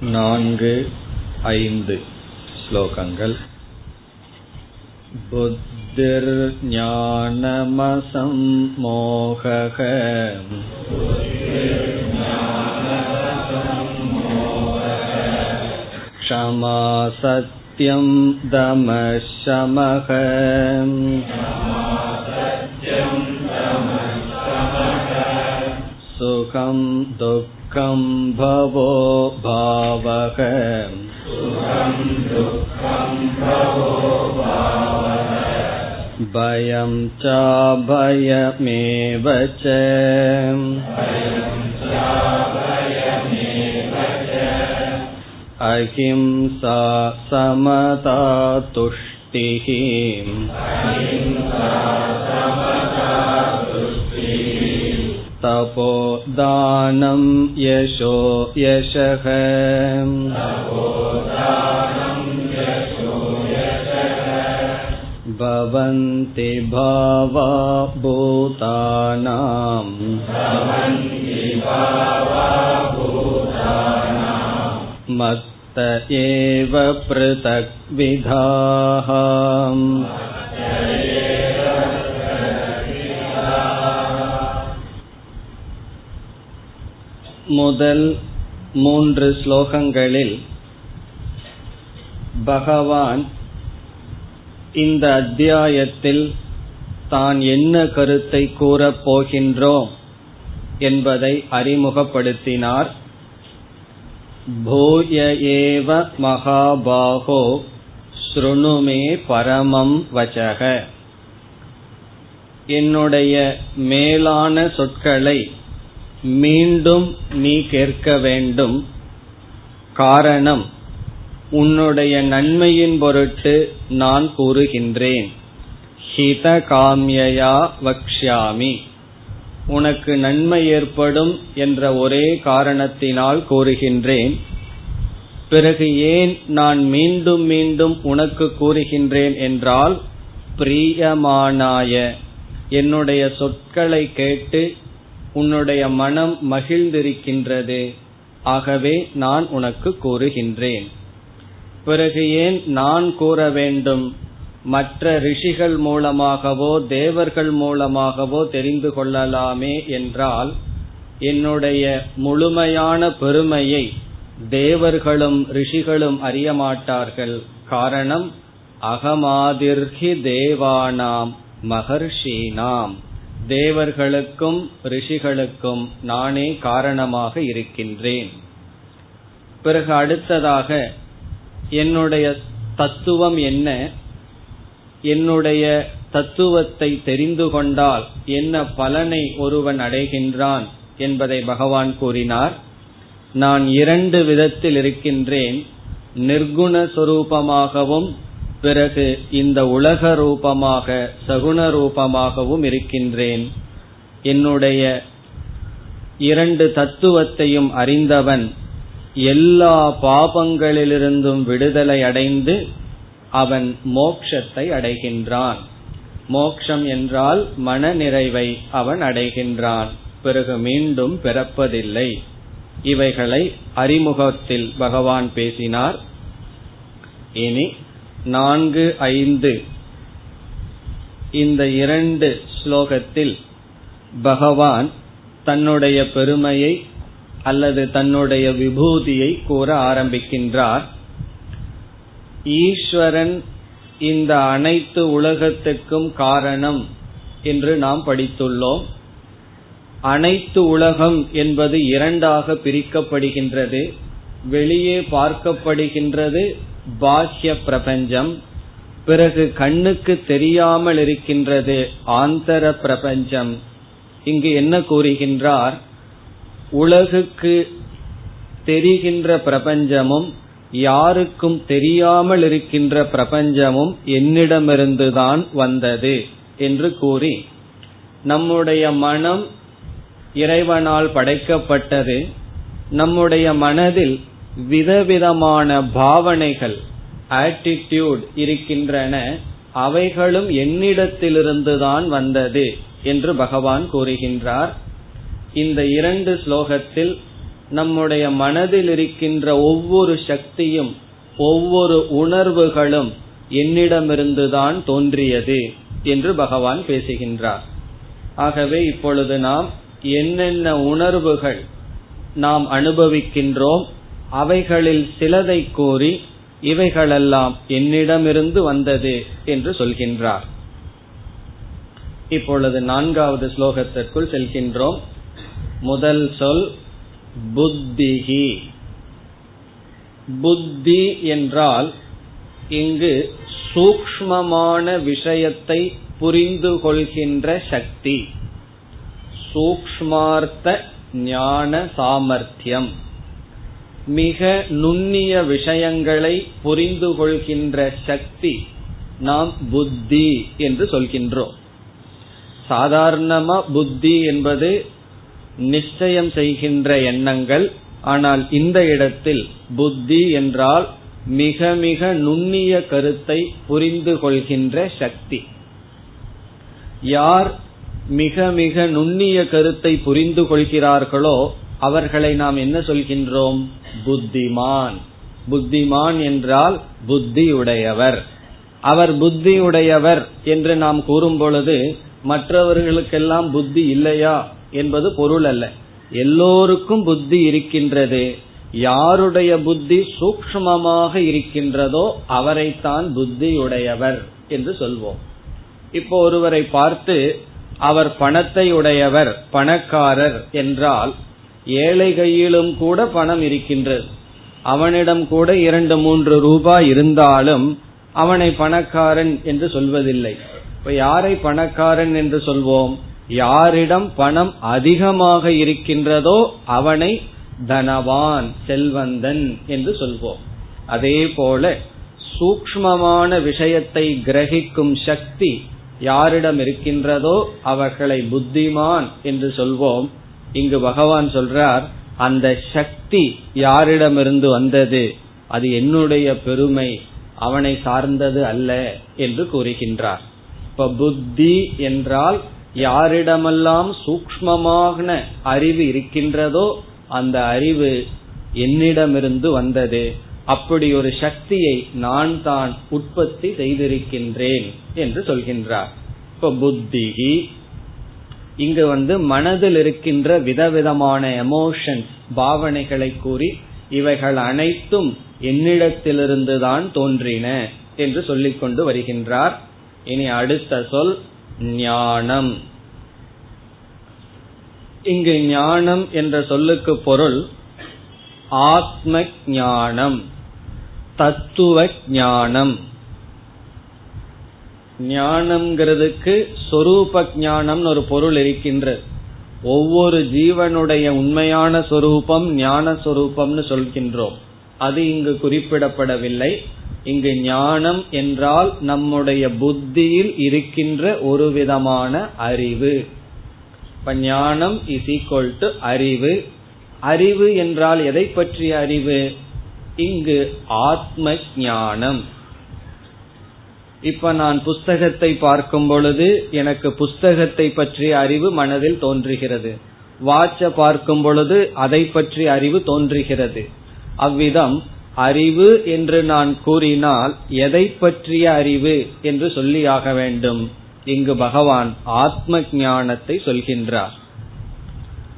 நான்கு ஐந்து ஸ்லோகங்கள் बुद्धिर्ज्ञानमसं मोहः क्षमा सत्यं दमशमः सुखं दुःख भवो भावः भयं चाभयमेव च अहिंसा समता तुष्टिः तपोदानं यशो यशः। भवन्ति भावा भूतानाम् मत्त एव पृथग्विधाः முதல் மூன்று ஸ்லோகங்களில் பகவான் இந்த அத்தியாயத்தில் தான் என்ன கருத்தை கூறப் போகின்றோம் என்பதை அறிமுகப்படுத்தினார். பூய ஏவ மகாபாகோ ஸ்ருணுமே பரமம் வச்சக. என்னுடைய மேலான சொற்களை மீண்டும் நீ கேட்க வேண்டும். காரணம் உன்னுடைய நன்மையின் பொருட்டு நான் கூறுகின்றேன். ஹித காமியா வக்ஷாமி உனக்கு நன்மை ஏற்படும் என்ற ஒரே காரணத்தினால் கூறுகின்றேன். பிறகு ஏன் நான் மீண்டும் மீண்டும் உனக்கு கூறுகின்றேன் என்றால் பிரியமானாய என்னுடைய சொற்களை கேட்டு உன்னுடைய மனம் மகிழ்ந்திருக்கின்றது. ஆகவே நான் உனக்கு கூறுகின்றேன். பிறகு ஏன் நான் கூற வேண்டும்? மற்ற ரிஷிகள் மூலமாகவோ தேவர்கள் மூலமாகவோ தெரிந்து கொள்ளலாமே என்றால் என்னுடைய முழுமையான பெருமையை தேவர்களும் ரிஷிகளும் அறியமாட்டார்கள் காரணம் அகமாதிர்கி தேவானாம் மகர்ஷீனாம். தேவர்களுக்கும் ரிஷிகளுக்கும் நானே காரணமாக இருக்கின்றேன். பிறகு அடுத்ததாக என்னுடைய தத்துவம் என்ன? என்னுடைய தத்துவத்தை தெரிந்து கொண்டால் என்ன பலனை ஒருவன் அடைகின்றான் என்பதை பகவான் கூறினார். நான் இரண்டு விதத்தில் இருக்கின்றேன். நிர்குண சொரூபமாகவும் பிறகு இந்த உலக ரூபமாக சகுண ரூபமாகவும் இருக்கின்றேன். என்னுடைய இரண்டு தத்துவத்தையும் அறிந்தவன் எல்லா பாபங்களிலிருந்தும் விடுதலை அடைந்து அவன் மோக்ஷத்தை அடைகின்றான். மோக்ஷம் என்றால் மன நிறைவை அவன் அடைகின்றான். பிறகு மீண்டும் பிறப்பதில்லை. இவைகளை அறிமுகத்தில் பகவான் பேசினார். இனி நான்கு ஐந்து. இந்த இரண்டு ஸ்லோகத்தில் பகவான் தன்னுடைய பெருமையை அல்லது தன்னுடைய விபூதியை கூற ஆரம்பிக்கின்றார். ஈஸ்வரன் இந்த அனைத்து உலகத்துக்கும் காரணம் என்று நாம் படித்துள்ளோம். அனைத்து உலகம் என்பது இரண்டாக பிரிக்கப்படுகின்றது வெளியே பார்க்கப்படுகின்றது பாஹ்ய பிரபஞ்சம் பிறகு கண்ணுக்கு தெரியாமல் இருக்கின்றது ஆந்தர பிரபஞ்சம். இங்கு என்ன கூறுகின்றார்? உலகுக்கு தெரிகின்ற பிரபஞ்சமும் யாருக்கும் தெரியாமல் இருக்கின்ற பிரபஞ்சமும் என்னிடமிருந்துதான் வந்தது என்று கூறி நம்முடைய மனம் இறைவனால் படைக்கப்பட்டது. நம்முடைய மனதில் விதவிதமான பாவனைகள் ஆட்டிடியூட் இருக்கின்றன. அவைகளும் என்னிடத்திலிருந்துதான் வந்தது என்று பகவான் கூறுகின்றார். இந்த இரண்டு ஸ்லோகத்தில் நம்முடைய மனதில் இருக்கின்ற ஒவ்வொரு சக்தியும் ஒவ்வொரு உணர்வுகளும் என்னிடமிருந்துதான் தோன்றியது என்று பகவான் பேசுகின்றார். ஆகவே இப்பொழுது நாம் என்னென்ன உணர்வுகள் நாம் அனுபவிக்கின்றோம் அவைகளில் சிலதை கூறி இவைகளெல்லாம் என்னிடமிருந்து வந்தது என்று சொல்கின்றார். இப்பொழுது நான்காவது ஸ்லோகத்திற்குள் செல்கின்றோம். முதல் சொல் புத்திகி புத்தி என்றால் இங்கு சூக்மமான விஷயத்தை புரிந்து கொள்கின்ற சக்தி சூக்மார்த்த ஞான சாமர்த்தியம். மிக நுண்ணிய விஷயங்களை புரிந்து கொள்கின்ற சக்தி நாம் புத்தி என்று சொல்கின்றோம். சாதாரணமா புத்தி என்பது நிச்சயம் செய்கின்ற எண்ணங்கள் ஆனால் இந்த இடத்தில் புத்தி என்றால் மிக மிக நுண்ணிய கருத்தை புரிந்து கொள்கின்ற சக்தி. யார் மிக மிக நுண்ணிய கருத்தை புரிந்து கொள்கிறார்களோ அவர்களை நாம் என்ன சொல்கின்றோம்? புத்திமான். புத்திமான் என்றால் புத்தியுடையவர். அவர் புத்தியுடையவர் என்று நாம் கூறும் பொழுது மற்றவர்களுக்கெல்லாம் புத்தி இல்லையா என்பது பொருள் அல்ல. எல்லோருக்கும் புத்தி இருக்கின்றது. யாருடைய புத்தி சூக்மமாக இருக்கின்றதோ அவரைத்தான் புத்தியுடையவர் என்று சொல்வோம். இப்போ ஒருவரை பார்த்து அவர் பணத்தை உடையவர் பணக்காரர் என்றால் ஏழை கையிலும் கூட பணம் இருக்கின்றது. அவனிடம் கூட இரண்டு மூன்று ரூபாய் இருந்தாலும் அவனை பணக்காரன் என்று சொல்வதில்லை. இப்ப யாரை பணக்காரன் என்று சொல்வோம்? யாரிடம் பணம் அதிகமாக இருக்கின்றதோ அவனை தனவான் செல்வந்தன் என்று சொல்வோம். அதே போல சூக்மமான விஷயத்தை கிரகிக்கும் சக்தி யாரிடம் இருக்கின்றதோ அவர்களை புத்திமான் என்று சொல்வோம். இங்கு பகவான் சொல்றார் அந்த சக்தி யாரிடமிருந்து வந்தது? அது என்னுடைய பெருமை அவனை சார்ந்தது அல்ல என்று கூறுகின்றார். இப்ப புத்தி என்றால் யாரிடமெல்லாம் சூக்மமான அறிவு இருக்கின்றதோ அந்த அறிவு என்னிடமிருந்து வந்தது. அப்படி ஒரு சக்தியை நான் தான் உற்பத்தி செய்திருக்கின்றேன் என்று சொல்கின்றார். இப்ப புத்திகி இங்கு வந்து மனதில் இருக்கின்ற விதவிதமான எமோஷன்ஸ் பாவனைகளை கூறி இவைகள் அனைத்தும் என்னிடத்திலிருந்து தான் தோன்றின என்று சொல்லிக் கொண்டு வருகின்றார். இனி அடுத்த சொல் ஞானம். இங்கு ஞானம் என்ற சொல்லுக்கு பொருள் ஆத்ம ஞானம் தத்துவ ஞானம். ஞானம்ங்கிறதுக்கு சொரூப ஞானம்னு ஒரு பொருள் இருக்கின்றது ஒவ்வொரு ஜீவனுடைய உண்மையான சொரூபம் ஞான சொரூபம்னு சொல்கின்றோம். அது இங்கு குறிப்பிடப்படவில்லை. இங்கு ஞானம் என்றால் நம்முடைய புத்தியில் இருக்கின்ற ஒரு விதமான அறிவு. இப்ப ஞானம் இஸ் ஈக்வல் டு அறிவு. அறிவு என்றால் எதை பற்றிய அறிவு? இங்கு ஆத்ம ஞானம். இப்ப நான் புஸ்தகத்தை பார்க்கும் பொழுது எனக்கு புஸ்தகத்தை பற்றிய அறிவு மனதில் தோன்றுகிறது. வாட்ச பார்க்கும் பொழுது அதை பற்றி அறிவு தோன்றுகிறது. அவ்விதம் அறிவு என்று நான் கூறினால் எதை பற்றிய அறிவு என்று சொல்லியாக வேண்டும். இங்கு பகவான் ஆத்ம ஞானத்தை சொல்கின்றார்.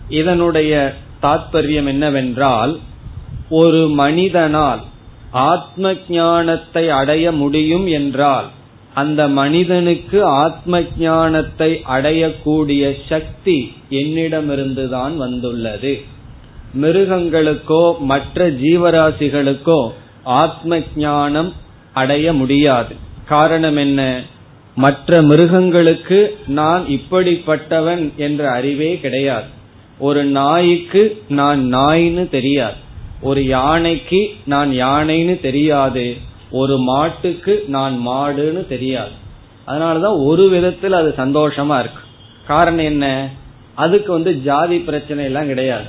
இதனுடைய தாத்பரியம் என்னவென்றால் ஒரு மனிதனால் ஆத்ம ஞானத்தை அடைய முடியும் என்றால் அந்த மனிதனுக்கு ஆத்ம ஞானத்தை அடையக்கூடிய சக்தி என்னிடமிருந்துதான் வந்துள்ளது. மிருகங்களுக்கோ மற்ற ஜீவராசிகளுக்கோ ஆத்ம ஞானம் அடைய முடியாது. காரணம் என்ன? மற்ற மிருகங்களுக்கு நான் இப்படிப்பட்டவன் என்ற அறிவே கிடையாது. ஒரு நாய்க்கு நான் நாயின்னு தெரியாது. ஒரு யானைக்கு நான் யானைன்னு தெரியாது ஒரு மாட்டுக்கு நான் மாடுன்னு தெரியாது. அதனாலதான் ஒரு விதத்தில் அது சந்தோஷமா இருக்கு. காரணம் என்ன? அதுக்கு வந்து ஜாதி பிரச்சனை எல்லாம் கிடையாது.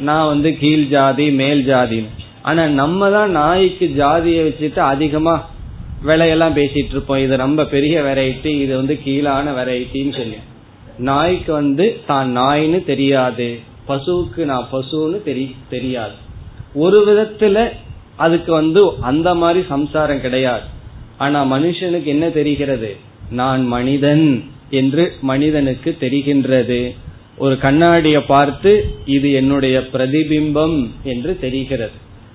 நான் வந்து கீழ் ஜாதி மேல் ஜாதி ஆனா நம்ம தான் நாய்க்கு ஜாதியை வச்சுட்டு அதிகமா விலையெல்லாம் பேசிட்டு இருப்போம். இது ரொம்ப பெரிய வெரைட்டி இது வந்து கீழான வெரைட்டின்னு சொல்லி. நாய்க்கு வந்து தான் நாயின்னு தெரியாது. பசுவுக்கு நான் பசுன்னு தெரி தெரியாது. ஒரு விதத்துல அதுக்கு வந்து அந்த மாதிரி சம்சாரம் கிடையாது. ஆனா மனுஷனுக்கு என்ன தெரிகிறது? நான் மனிதன் என்று மனிதனுக்கு தெரிகின்றது. ஒரு கண்ணாடிய பார்த்து இது என்னுடைய பிரதிபிம்பம் என்று தெரிகிறது.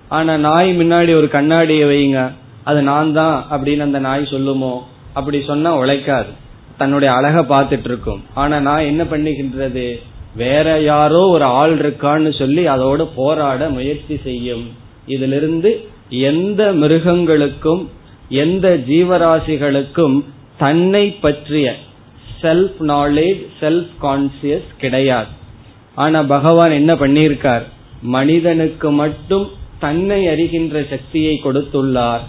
ஆனா நாய் முன்னாடி ஒரு கண்ணாடியை வைங்க. அது நான் தான் அப்படின்னு அந்த நாய் சொல்லுமோ? அப்படி சொன்னா உழைக்காது. தன்னுடைய அழக பார்த்துட்டு இருக்கும். ஆனா நான் என்ன பண்ணுகின்றது? வேற யாரோ ஒரு ஆள் இருக்கான்னு சொல்லி அதோடு போராட முயற்சி செய்யும். இதிலிருந்து எந்த மிருகங்களுக்கும் எந்த ஜீவராசிகளுக்கும் தன்னை பற்றிய செல்ஃப் நாலேஜ் செல்ஃப் கான்சியஸ் கிடையாது. ஆனா பகவான் என்ன பண்ணியிருக்கார்? மனிதனுக்கு மட்டும் தன்னை அறிகின்ற சக்தியை கொடுத்துள்ளார்.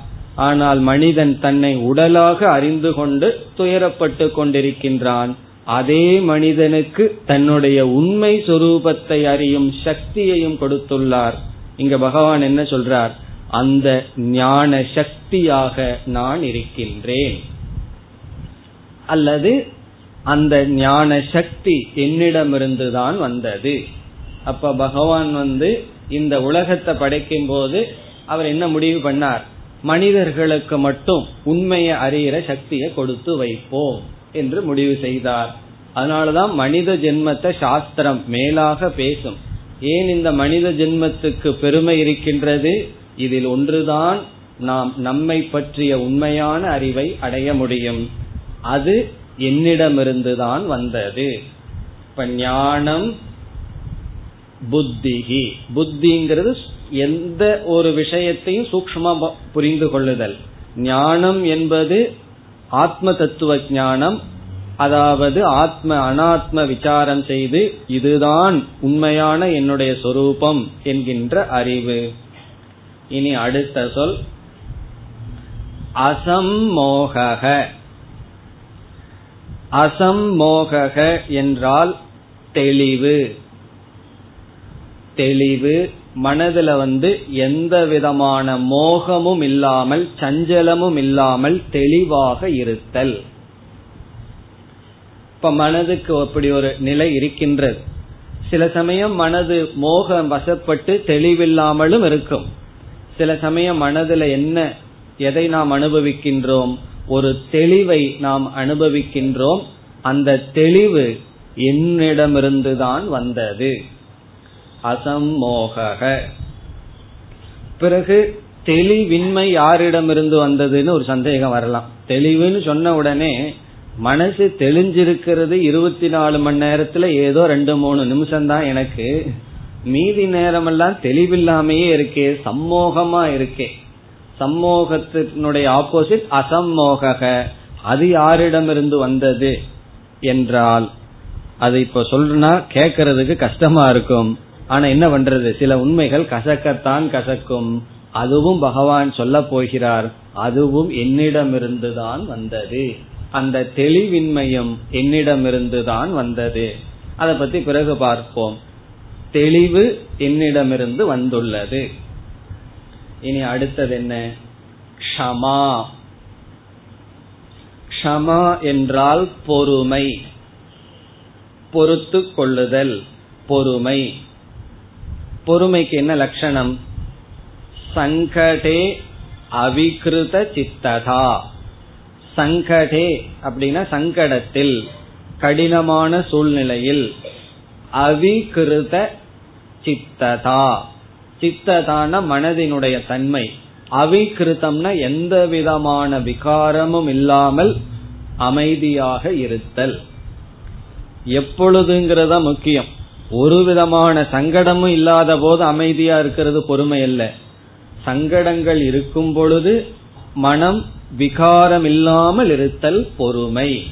ஆனால் மனிதன் தன்னை உடலாக அறிந்து கொண்டு துயரப்பட்டு கொண்டிருக்கின்றான். அதே மனிதனுக்கு தன்னுடைய உண்மை சொரூபத்தை அறியும் சக்தியையும் கொடுத்துள்ளார். இங்க பகவான் என்ன சொல்றார்? அந்த ஞான சக்தியாக நான் இருக்கின்றேன். அல்லது அந்த ஞான சக்தி என்னிடமிருந்துதான் வந்தது. அப்ப பகவான் வந்து இந்த உலகத்தை படைக்கும் போது அவர் என்ன முடிவு பண்ணார்? மனிதர்களுக்கு மட்டும் உண்மையை அறிகிற சக்தியை கொடுத்து வைப்போம். என்று முடிவு செய்தார். அதனாலதான் மனித ஜென்மத்தை சாஸ்திரம் மேலாக பேசும். ஏன் இந்த மனித ஜென்மத்துக்கு பெருமை இருக்கின்றது? இதில் ஒன்றுதான் நாம் நம்மை பற்றிய உண்மையான அறிவை அடைய முடியும். அது என்னிடமிருந்துதான் வந்தது. இப்ப ஞானம் புத்திகி புத்திங்கிறது எந்த ஒரு விஷயத்தையும் சூக்மமா புரிந்து கொள்ளுதல். ஞானம் என்பது ஆத்ம தத்துவ ஞானம் அதாவது ஆத்ம அனாத்ம விசாரம் செய்து இதுதான் உண்மையான என்னுடைய சொரூபம் என்கின்ற அறிவு. இனி அடுத்த சொல். அசம்மோக அசம்மோக என்றால் தெளிவு. தெளிவு மனதுல வந்து எந்த விதமான மோகமும் இல்லாமல் சஞ்சலமும் இல்லாமல் தெளிவாக இருத்தல். இப்ப மனதுக்கு அப்படி ஒரு நிலை இருக்கின்றது. சில சமயம் மனது மோகம் வசப்பட்டு தெளிவில்லாமலும் இருக்கும். சில சமயம் மனதுல என்ன எதை நாம் அனுபவிக்கின்றோம் ஒரு தெளிவை நாம் அனுபவிக்கின்றோம் அந்த தெளிவு என்னிடமிருந்துதான் வந்தது. அசம்மோக பிறகு தெளிவின்மை யாரிடமிருந்து வந்ததுன்னு ஒரு சந்தேகம் வரலாம். தெளிவுன்னு சொன்ன உடனே மனசு தெளிஞ்சிருக்கிறது இருபத்தி நாலு மணி நேரத்துல ஏதோ ரெண்டு மூணு நிமிஷம் தான் எனக்கு. மீதி நேரமெல்லாம் தெளிவில்லாமையே இருக்கே சம்மோகமா இருக்கே. சம்மோகத்தினுடைய ஆப்போசிட் அசம்மோக அது யாரிடமிருந்து வந்தது என்றால் அது இப்ப சொல்றனா கேக்கிறதுக்கு கஷ்டமா இருக்கும். ஆனா என்ன பண்றது? சில உண்மைகள் கசக்கத்தான் கசக்கும். அதுவும் பகவான் சொல்ல போகிறார். அதுவும் என்னிடமிருந்துதான் வந்தது. அந்த தெளிவின்மையும் என்னிடமிருந்துதான் வந்தது. அதை பத்தி பிறகு பார்ப்போம். தெளிவு என்னிடமிருந்து வந்துள்ளது. இனி அடுத்தது என்ன? ஷமா க்ஷமா என்றால் பொறுமை. பொறுத்து கொள்ளுதல். பொறுமை. பொறுமைக்கு என்ன லட்சணம்? சங்கடே அவிகிருத சித்ததா. சங்கடே அப்படின்னா சங்கடத்தில் கடினமான சூழ்நிலையில் அவிகிருத சித்ததா. சித்ததான மனதினுடைய தன்மை. அவிகிருத்தம்னா எந்த விதமான விகாரமும் இல்லாமல் அமைதியாக இருத்தல். எப்பொழுதுங்கிறதா முக்கியம். ஒரு விதமான சங்கடமும் இல்லாத போது அமைதியா இருக்கிறது பொறுமை அல்ல சங்கடங்கள் இருக்கும் பொழுது மனம் விகாரம் இல்லாமல் இருத்தல் பொறுமை.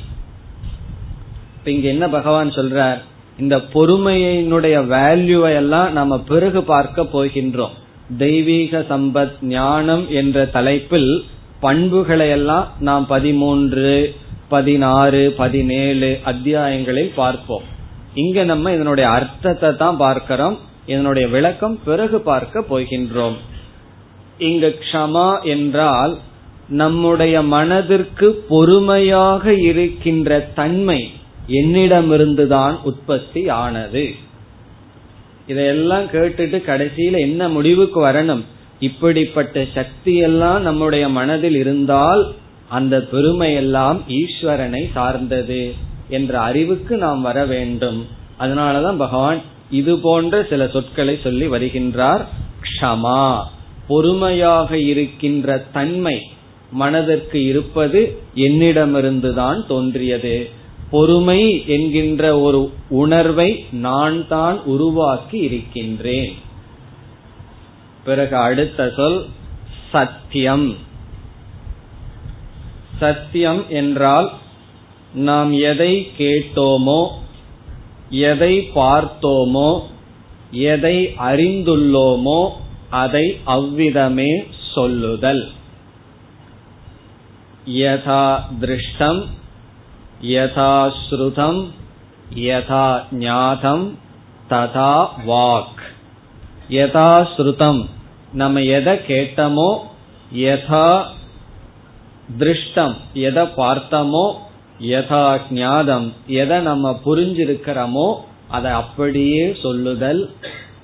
இங்க என்ன பகவான் சொல்றார்? இந்த பொறுமையினுடைய வேல்யூவை எல்லாம் நம்ம பிறகு பார்க்க போகின்றோம். தெய்வீக சம்பத் ஞானம் என்ற தலைப்பில் பண்புகளை எல்லாம் நாம் பதிமூன்று பதினாறு பதினேழு அத்தியாயங்களில் பார்ப்போம். இங்க நம்ம இதனுடைய அர்த்தத்தை தான் பார்க்கிறோம். இதனுடைய விளக்கம் பிறகு பார்க்க போகின்றோம். இங்கு க்ஷமா என்றால் நம்முடைய மனதிற்கு பொறுமையாக இருக்கின்ற தன்மை என்னிடமிருந்துதான் உற்பத்தி ஆனது. இதையெல்லாம் கேட்டுட்டு கடைசியில என்ன முடிவுக்கு வரணும்? இப்படிப்பட்ட சக்தி எல்லாம் நம்முடைய மனதில் இருந்தால் அந்த பெருமை எல்லாம் ஈஸ்வரனை சார்ந்தது. என்ற அறிவுக்கு நாம் வர வேண்டும். அதனாலதான் பகவான் இது போன்ற சில சொற்களை சொல்லி வருகின்றார். க்ஷமா பொறுமையாக இருக்கின்ற தன்மை மனதிற்கு இருப்பது என்னிடமிருந்துதான் தோன்றியது. பொறுமை என்கின்ற ஒரு உணர்வை நான் தான் உருவாக்கி இருக்கின்றேன். பிறகு அடுத்த சொல் சத்தியம். சத்தியம் என்றால் நாம் எதை கேட்டோமோ எதை பார்த்தோமோ எதை அறிந்துள்ளோமோ அதை அவ்விதமே சொல்லுதல். யதா திருஷ்டம் யதா ஸ்ருதம் யதா ஞாதம் ததா வாக். யதா ஸ்ருதம் நம்ம எதை கேட்டமோ யதா திருஷ்டம் எதை பார்த்தமோ யதா ஞாதம் எதை நம்ம புரிஞ்சிருக்கிறோமோ அதை அப்படியே சொல்லுதல்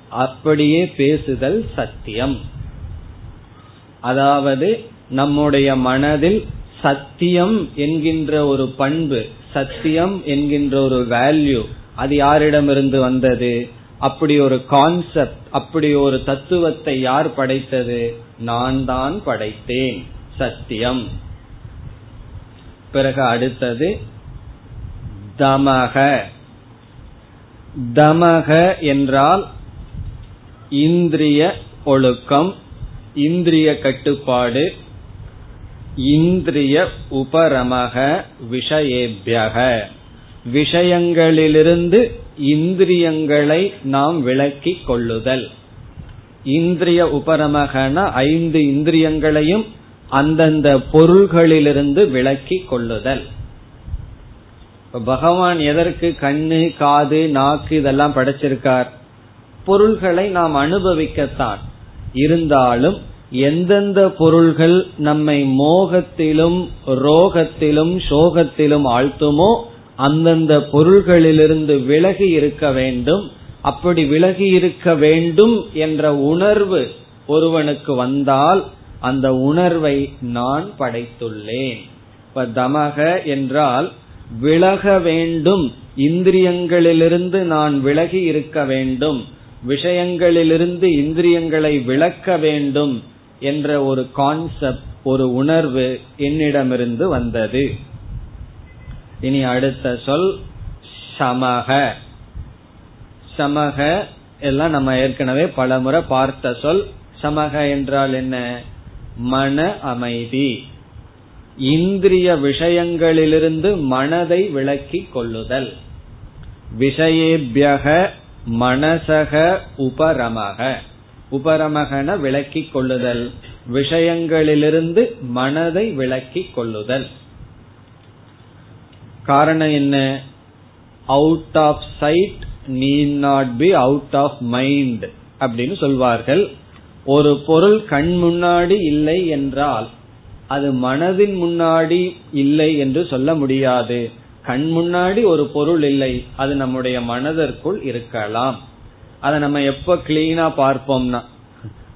அப்படியே பேசுதல் சத்தியம். அதாவது நம்முடைய மனதில் சத்தியம் என்கின்ற ஒரு பண்பு சத்தியம் என்கின்ற ஒரு வேல்யூ அது யாரிடமிருந்து வந்தது? அப்படி ஒரு கான்செப்ட் அப்படி ஒரு தத்துவத்தை யார் படைத்தது? நான் தான் படைத்தேன் சத்தியம். பிறகு அடுத்தது தமக. தமக என்றால் இந்திரிய ஒழுக்கம் இந்திரிய கட்டுப்பாடு இந்திரிய உபரமக விஷயேபியக. விஷயங்களிலிருந்து இந்திரியங்களை நாம் விளக்கிக் கொள்ளுதல். இந்திரிய உபரமகன ஐந்து இந்திரியங்களையும் அந்தந்த பொருள்களிலிருந்து விளக்கி கொள்ளுதல். பகவான் எதற்கு கண்ணு காது நாக்கு இதெல்லாம் படைச்சிருக்கார்? பொருள்களை நாம் அனுபவிக்கத்தான். இருந்தாலும் எந்தெந்த பொருள்கள் நம்மை மோகத்திலும் ரோகத்திலும் சோகத்திலும் ஆழ்த்துமோ அந்தந்த பொருள்களிலிருந்து விலகி இருக்க வேண்டும். அப்படி விலகி இருக்க வேண்டும் என்ற உணர்வு ஒருவனுக்கு வந்தால் அந்த உணர்வை நான் படைத்துள்ளேன். இப்ப தமக என்றால் விலக வேண்டும். இந்திரியங்களிலிருந்து நான் விலகி இருக்க வேண்டும். விஷயங்களிலிருந்து இந்திரியங்களை விளக்க வேண்டும் என்ற ஒரு கான்செப்ட் ஒரு உணர்வு என்னிடமிருந்து வந்தது. இனி அடுத்த சொல் சமக. சமக எல்லாம் நம்ம ஏற்கனவே பலமுறை பார்த்த சொல். சமக என்றால் என்ன? மன அமைதி. இந்திரிய விஷயங்களிலிருந்து மனதை விளக்கிக் கொள்ளுதல். விஷயேபியக மனசக உபரமக. உபரமகன விளக்கிக் கொள்ளுதல். விஷயங்களிலிருந்து மனதை விளக்கிக் கொள்ளுதல். காரணம் என்ன? Out of sight need not be out of mind அப்படின்னு சொல்வார்கள். ஒரு பொருள் கண் முன்னாடி இல்லை என்றால் அது மனதின் முன்னாடி இல்லை என்று சொல்ல முடியாது. கண் முன்னாடி ஒரு பொருள் இல்லை அது நம்முடைய மனதிற்குள் இருக்கலாம். அதை நம்ம எப்ப கிளீனா பார்ப்போம்னா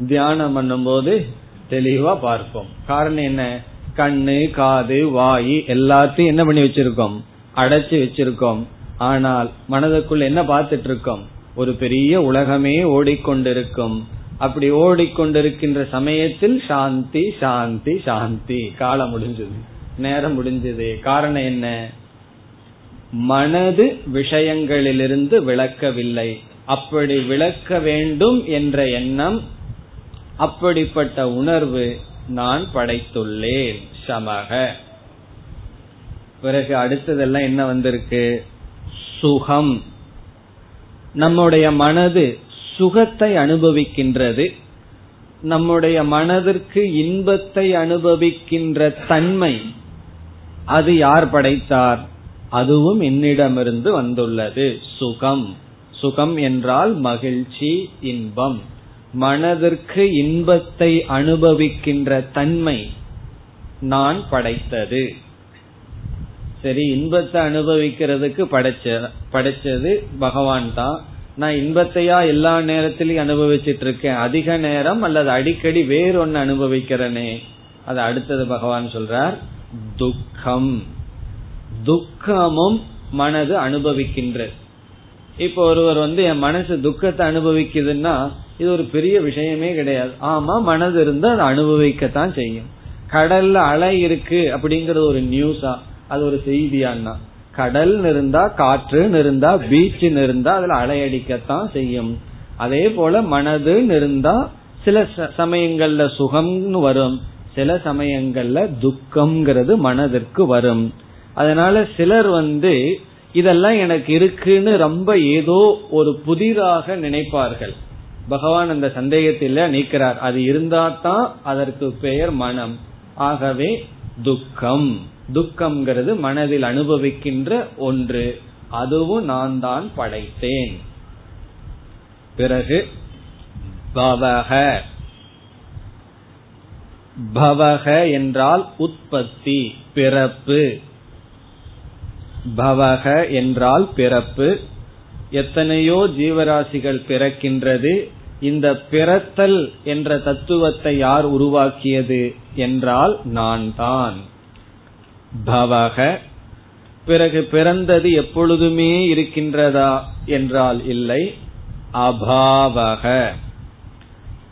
தியானம் பண்ணும்போது தெளிவா பார்ப்போம். காரணம் என்ன? கண்ணு காது வாய் எல்லாத்தையும் என்ன பண்ணி வச்சிருக்கோம்? அடைச்சு வச்சிருக்கோம். ஆனால் மனதுக்குள் என்ன பார்த்துட்டு இருக்கோம்? ஒரு பெரிய உலகமே ஓடிக்கொண்டிருக்கும். அப்படி ஓடிக்கொண்டிருக்கின்ற சமயத்தில் சாந்தி சாந்தி சாந்தி. காலம் முடிஞ்சது. நேரம் முடிஞ்சது. காரணம் என்ன? மனது விஷயங்களிலிருந்து விளக்கவில்லை. அப்படி விளக்க வேண்டும் என்ற எண்ணம் அப்படிப்பட்ட உணர்வு நான் படைத்துள்ளேன். சமக. பிறகு அடுத்ததெல்லாம் என்ன வந்திருக்கு? சுகம். நம்முடைய மனது சுகத்தை அனுபவிக்கின்றது. நம்முடைய மனதிற்கு இன்பத்தை அனுபவிக்கின்ற தன்மை அது யார் படைத்தார்? அதுவும் என்னிடமிருந்து வந்துள்ளது. சுகம். சுகம் என்றால் மகிழ்ச்சி இன்பம். மனதிற்கு இன்பத்தை அனுபவிக்கின்ற தன்மை நான் படைத்தது. சரி இன்பத்தை அனுபவிக்கிறதுக்கு படைச்ச படைச்சது பகவான் தான். நான் இன்பத்தையா எல்லா நேரத்திலையும் அனுபவிச்சிட்டு இருக்கேன் அதிக நேரம் அல்லது அடிக்கடி வேறொன்னு அனுபவிக்கிறனே. அது அடுத்தது பகவான் சொல்றார் துக்கம். துக்கமும் மனது அனுபவிக்கின்றது இப்போ ஒருவர் வந்து என் மனசு துக்கத்தை அனுபவிக்குதுன்னா இது ஒரு பெரிய விஷயமே கிடையாது. ஆமா மனது இருந்தா அதை அனுபவிக்கத்தான் செய்யும். கடல்ல அலை இருக்கு அப்படிங்கறது ஒரு நியூஸா அது ஒரு செய்தியான்னா. கடல் இருந்தா காற்றுன்னு இருந்தா பீச்சுன்னு இருந்தா அதுல அலையடிக்கத்தான் செய்யும். அதே போல மனதுன்னு இருந்தா சில சமயங்கள்ல சுகம்னு வரும். சில சமயங்கள்ல துக்கம்ங்கிறது மனதிற்கு வரும். அதனால சிலர் வந்து இதெல்லாம் எனக்கு இருக்குன்னு ரொம்ப ஏதோ ஒரு புதிதாக நினைப்பார்கள். பகவான் அந்த சந்தேகத்தில் நீக்கிறார். அது இருந்தா தான் அதற்கு பெயர் மனம். ஆகவே துக்கம். துக்கம்ங்கிறது மனதில் அனுபவிக்கின்ற ஒன்று. அதுவும் நான் தான் படைத்தேன். பிறகு பவக. பவக என்றால் உற்பத்தி பிறப்பு. பவக என்றால் பிறப்பு. எத்தனையோ ஜீவராசிகள் பிறக்கின்றது. இந்த பிறத்தல் என்ற தத்துவத்தை யார் உருவாக்கியது என்றால் நான் தான். பவக பிறகு பிறந்தது எப்பொழுதுமே இருக்கின்றதா என்றால் இல்லை. அபாவக.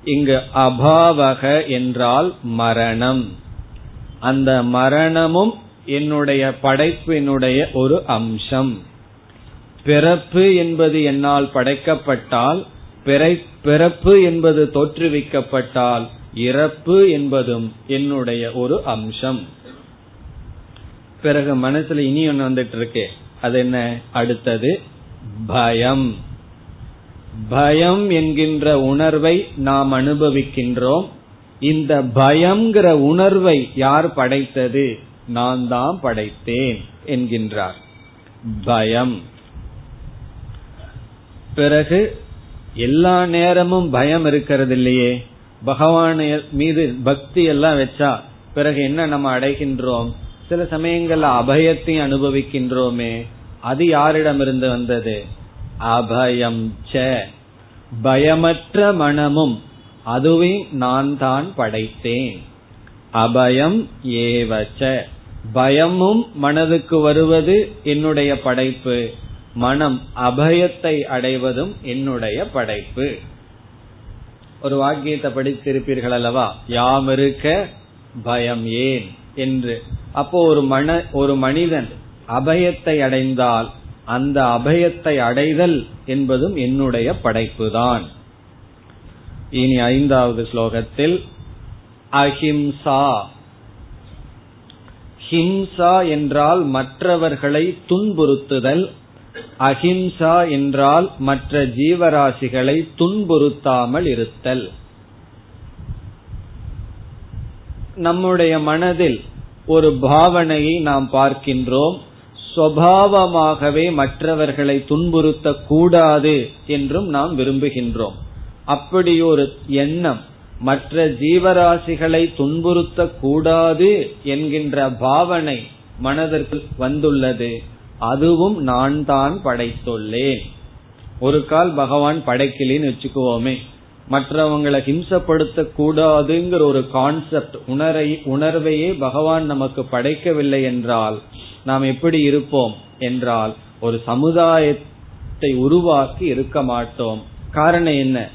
இங்கு அபாவக என்றால் மரணம். அந்த மரணமும் என்னுடைய படைப்பினுடைய ஒரு அம்சம். பிறப்பு என்பது என்னால் படைக்கப்பட்டால் பிறப்பு என்பது தோற்றுவிக்கப்பட்டால் இறப்பு என்பதும் என்னுடைய ஒரு அம்சம். பிறகு மனசுல இனி ஒன்னு வந்துட்டு இருக்கு. அது என்ன? அடுத்தது பயம். பயம் என்கின்ற உணர்வை நாம் அனுபவிக்கின்றோம். இந்த பயம்ங்கிற உணர்வை யார் படைத்தது? நான் தான் படைத்தேன் என்கின்றார். பயம். பிறகு எல்லா நேரமும் பயம் இருக்கிறது இல்லையே. பகவான் மீது பக்தி எல்லாம் வச்சா பிறகு என்ன நம்ம அடைகின்றோம்? சில சமயங்கள்ல அபயத்தையும் அனுபவிக்கின்றோமே அது யாரிடமிருந்து வந்தது? அபயம் ச. பயமற்ற மனமும் அதுவே நான் தான் படைத்தேன். அபயம் ஏவச்ச பயமும் மனதுக்கு வருவது என்னுடைய படைப்பு. மனம் அபயத்தை அடைவதும் என்னுடைய படைப்பு. ஒரு வாக்கியத்தை படித்திருப்பீர்கள் அல்லவா? யாம் இருக்க பயம் ஏன்? என்று. அப்போ ஒரு மன ஒரு மனிதன் அபயத்தை அடைந்தால் அந்த அபயத்தை அடைதல் என்பதும் என்னுடைய படைப்புதான். இனி ஐந்தாவது ஸ்லோகத்தில் அஹிம்சா. ஹிம்சா என்றால் மற்றவர்களை துன்புறுத்துதல். அஹிம்சா என்றால் மற்ற ஜீவராசிகளை துன்புறுத்தாமல் இருத்தல். நம்முடைய மனதில் ஒரு பாவனையை நாம் பார்க்கின்றோம். சுவாவமாகவே மற்றவர்களை துன்புறுத்த கூடாது என்றும் நாம் விரும்புகின்றோம். அப்படி ஒரு எண்ணம் மற்ற ஜீவராசிகளை துன்புறுத்த கூடாது என்கின்ற பாவனை மனதிற்கு வந்துள்ளது. அதுவும் நான் தான் படைத்துள்ளேன். ஒரு கால் பகவான் படைக்கலின்னு வச்சுக்குவோமே. மற்றவங்களை ஹிம்சப்படுத்த கூடாதுங்கிற ஒரு கான்செப்ட் உணரை உணர்வையே பகவான் நமக்கு படைக்கவில்லை என்றால் நாம் எப்படி இருப்போம் என்றால் ஒரு சமுதாயத்தை உருவாக்கி இருக்க மாட்டோம். காரணம் என்ன?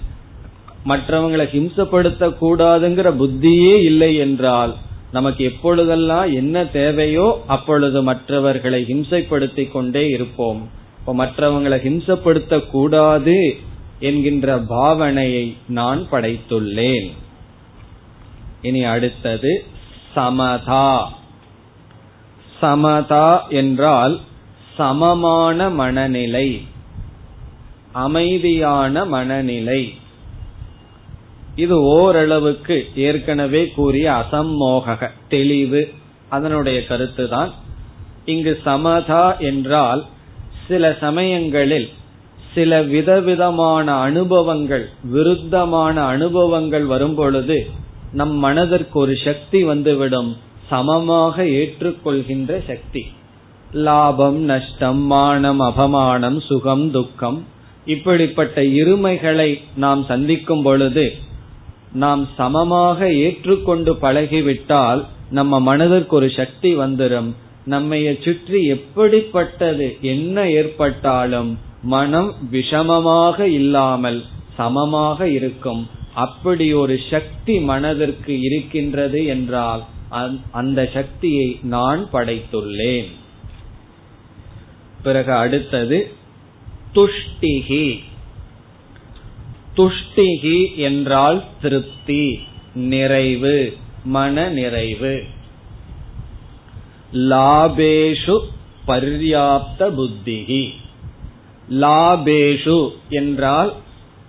மற்றவங்களை ஹிம்சப்படுத்த கூடாதுங்கிற புத்தியே இல்லை என்றால் நமக்கு எப்பொழுதெல்லாம் என்ன தேவையோ அப்பொழுது மற்றவர்களை ஹிம்சைப்படுத்திக் கொண்டே இருப்போம். இப்ப மற்றவங்களை ஹிம்சப்படுத்த கூடாது என்கின்ற பாவனையை நான் படைத்துள்ளேன். இனி அடுத்தது சமதா. சமதா என்றால் சமமான மனநிலை அமைதியான மனநிலை. இது ஓரளவுக்கு ஏற்கனவே கூறிய அசம்மோக தெளிவு அதனுடைய கருத்து தான் இங்கு சமதா என்றால் சில சமயங்களில் சில விதவிதமான அனுபவங்கள் விருத்தமான அனுபவங்கள் வரும்பொழுது நம் மனதிற்கு ஒரு சக்தி வந்துவிடும். சமமாக ஏற்றுக்கொள்கின்ற சக்தி. லாபம் நஷ்டம் மானம் அபமானம் சுகம் துக்கம் இப்படிப்பட்ட இருமைகளை நாம் சந்திக்கும் பொழுது நாம் சமமாக ஏற்றுக்கொண்டு பழகிவிட்டால் நம்ம மனதிற்கு ஒரு சக்தி வந்துடும் நம்மைய சுற்றி எப்படிப்பட்டது என்ன ஏற்பட்டாலும் மனம் விஷமமாக இல்லாமல் சமமாக இருக்கும். அப்படி ஒரு சக்தி மனதிற்கு இருக்கின்றது என்றால் அந்த சக்தியை நான் படைத்துள்ளேன். பிறகு அடுத்தது துஷ்டிகி. துஷ்டிகி என்றால் திருப்தி நிறைவு மன நிறைவு. லாபேஷு பர்யாப்த புத்திகி. லாபேஷு என்றால்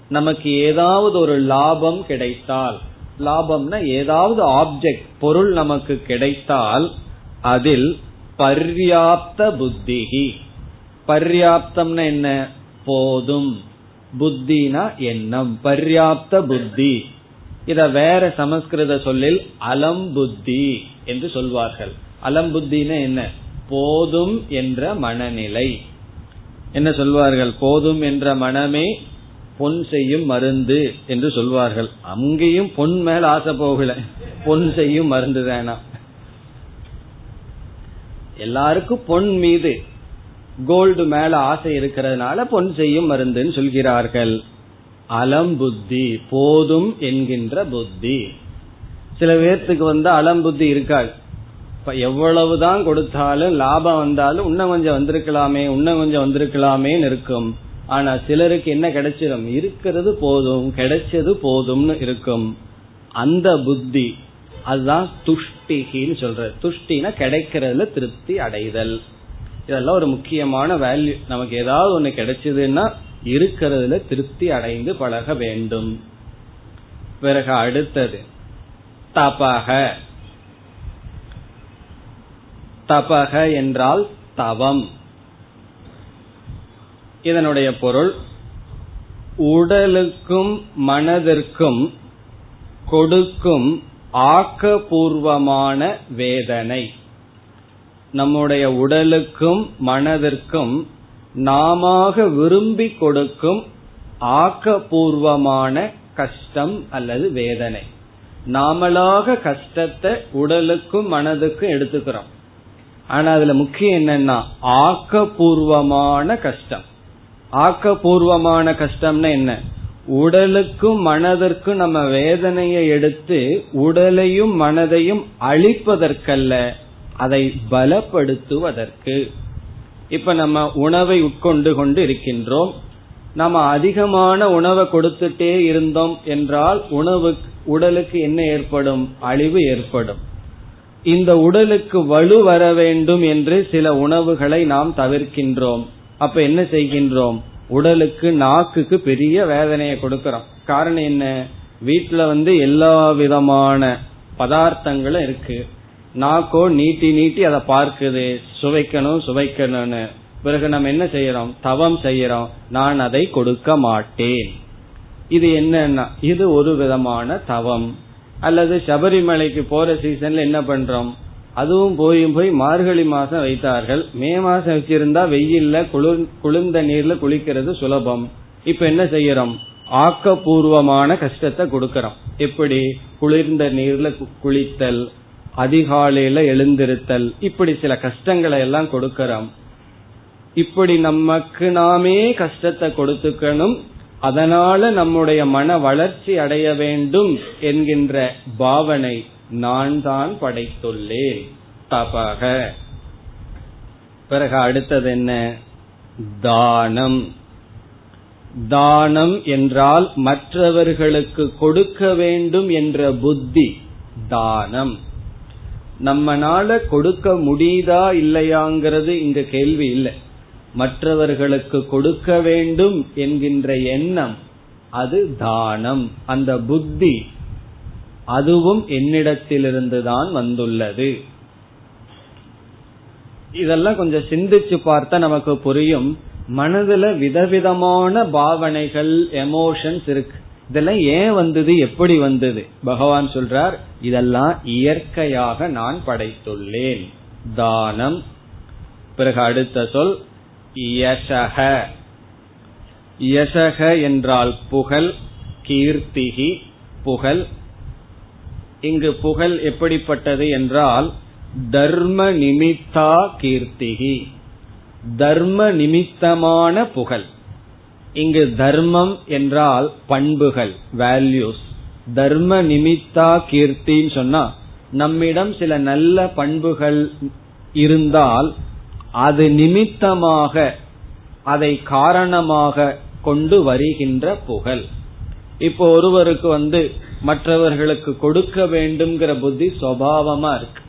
நமக்கு ஏதாவது ஒரு லாபம் கிடைத்தால் லாபம்னா ஏதாவது ஆப்ஜெக்ட் பொருள் நமக்கு கிடைத்தால் அதில் பர்யாப்த புத்திகி பர்யாப்தம்னா என்ன? போதும். புத்தினா எண்ணம். பர்யாப்த புத்தி. இத வேற சமஸ்கிருத சொல்லில் அலம் புத்தி என்று சொல்வார்கள். அலம் புத்தினா என்ன? போதும் என்ற மனநிலை. என்ன சொல்வார்கள்? போதும் என்ற மனமே பொன் செய்யும் மருந்து என்று சொல்வார்கள். அங்கேயும் பொன் மேல ஆசை போகல. பொன் செய்யும் மருந்து தானா? எல்லாருக்கும் பொன் மீது கோல்டு மேல ஆசை இருக்கிறதுனால பொன் செய்யும் மருந்துன்னு சொல்கிறார்கள். அலம் புத்தி போதும் என்கின்ற புத்தி. சில பேர்த்துக்கு வந்து அலம் புத்தி இருக்காது. இப்ப எவ்வளவுதான் கொடுத்தாலும் லாபம் வந்தாலும் இன்னும் கொஞ்சம் வந்திருக்கலாமே இன்னும் கொஞ்சம் வந்திருக்கலாமேன்னு இருக்கும். ஆனா சிலருக்கு என்ன கிடைச்சிடும் இருக்கிறது போதும் கிடைச்சது போதும்னு இருக்கும். அந்த புத்தி அதுதான் துஷ்டிகின்னு சொல்ற துஷ்டினா கிடைக்கிறதுல திருப்தி அடைதல். இதெல்லாம் ஒரு முக்கியமான வேல்யூ நமக்கு ஏதாவது ஒண்ணு கிடைச்சதுன்னா இருக்கிறதுல திருப்தி அடைந்து பழக வேண்டும். பிறகு அடுத்தது தபக தபக என்றால் தவம். இதனுடைய பொருள் உடலுக்கும் மனதிற்கும் கொடுக்கும் ஆக்கபூர்வமான வேதனை. நம்முடைய உடலுக்கும் மனதிற்கும் நாம விரும்பி கொடுக்கும் ஆக்கபூர்வமான கஷ்டம் அல்லது வேதனை. நாமளாக கஷ்டத்தை உடலுக்கும் மனதுக்கும் எடுத்துக்கிறோம். ஆனா அதுல முக்கியம் என்னன்னா ஆக்கபூர்வமான கஷ்டம். ஆக்கபூர்வமான கஷ்டம்னா என்ன? உடலுக்கும் மனதிற்கும் நம்ம வேதனையை எடுத்து உடலையும் மனதையும் அழிப்பதற்கல்ல அதை பலப்படுத்துவதற்கு. இப்ப நம்ம உணவை உட்கொண்டு கொண்டு இருக்கின்றோம். நம்ம அதிகமான உணவை கொடுத்துட்டே இருந்தோம் என்றால் உணவு உடலுக்கு என்ன ஏற்படும்? அழிவு ஏற்படும். இந்த உடலுக்கு வலு வர வேண்டும் என்று சில உணவுகளை நாம் தவிர்க்கின்றோம். அப்ப என்ன செய்கின்றோம்? உடலுக்கு நாக்குக்கு பெரிய வேதனையை கொடுக்கறோம். காரணம் என்ன? வீட்டுல வந்து எல்லா விதமான பதார்த்தங்களும் இருக்கு. நாக்கோ நீட்டி நீட்டி அதை பார்க்குது. சுவைக்கணும் சுவைக்கணும்னு. பிறகு நம்ம என்ன செய்யறோம்? தவம் செய்யறோம். நான் அதை கொடுக்க மாட்டேன். இது என்னன்னா இது ஒரு விதமான தவம். அல்லது சபரிமலைக்கு போற சீசன்ல என்ன பண்றோம்? அதுவும் போயும் போய் மார்கழி மாசம் வைத்தார்கள். மே மாசம் வச்சிருந்தா வெயில்ல குளிர் குளிர்ந்த நீர்ல குளிக்கிறது சுலபம். இப்ப என்ன செய்யறோம்? ஆக்கப்பூர்வமான கஷ்டத்தை கொடுக்கறோம். எப்படி? குளிர்ந்த நீர்ல குளித்தல் அதிகாலையில எழுந்திருத்தல். இப்படி சில கஷ்டங்களை எல்லாம் கொடுக்கறோம். இப்படி நமக்கு நாமே கஷ்டத்தை கொடுத்துக்கணும். அதனால நம்முடைய மன வளர்ச்சி அடைய வேண்டும் என்கின்ற பாவனை நான் தான் படைத்துள்ளேன். தபக. பிறகு அடுத்தது என்ன? தானம். தானம் என்றால் மற்றவர்களுக்கு கொடுக்க வேண்டும் என்ற புத்தி தானம். நம்மனால கொடுக்க முடியுதா இல்லையாங்கிறது இங்க கேள்வி இல்லை. மற்றவர்களுக்கு கொடுக்க வேண்டும் என்கின்ற எண்ணம் அது தானம். அந்த புத்தி அதுவும் என்னிடத்திலிருந்து தான் வந்துள்ளது. இதெல்லாம் கொஞ்சம் சிந்திச்சு பார்த்தா நமக்கு புரியும். மனதுல விதவிதமான பாவனைகள் எமோஷன்ஸ் இருக்கு. இதெல்லாம் ஏன் வந்தது எப்படி வந்தது? பகவான் சொல்றார் இதெல்லாம் இயற்கையாக நான் படைத்துள்ளேன். தானம். பிறகு அடுத்த சொல் யசக யசக என்றால் புகழ் கீர்த்திகி புகழ். இங்கு புகழ் எப்படிப்பட்டது என்றால் தர்ம நிமித்தா கீர்த்திகி. தர்ம நிமித்தமான புகழ். இங்கு தர்மம் என்றால் பண்புகள் வேல்யூஸ் தர்ம நிமித்தா கீர்த்தின்னு சொன்னா நம்மிடம் சில நல்ல பண்புகள் இருந்தால் அது நிமித்தமாக அதை காரணமாக கொண்டு வருகின்ற புகழ். இப்போ ஒருவருக்கு வந்து மற்றவர்களுக்கு கொடுக்க வேண்டும்ங்கிற புத்தி சுவாவமா இருக்கு.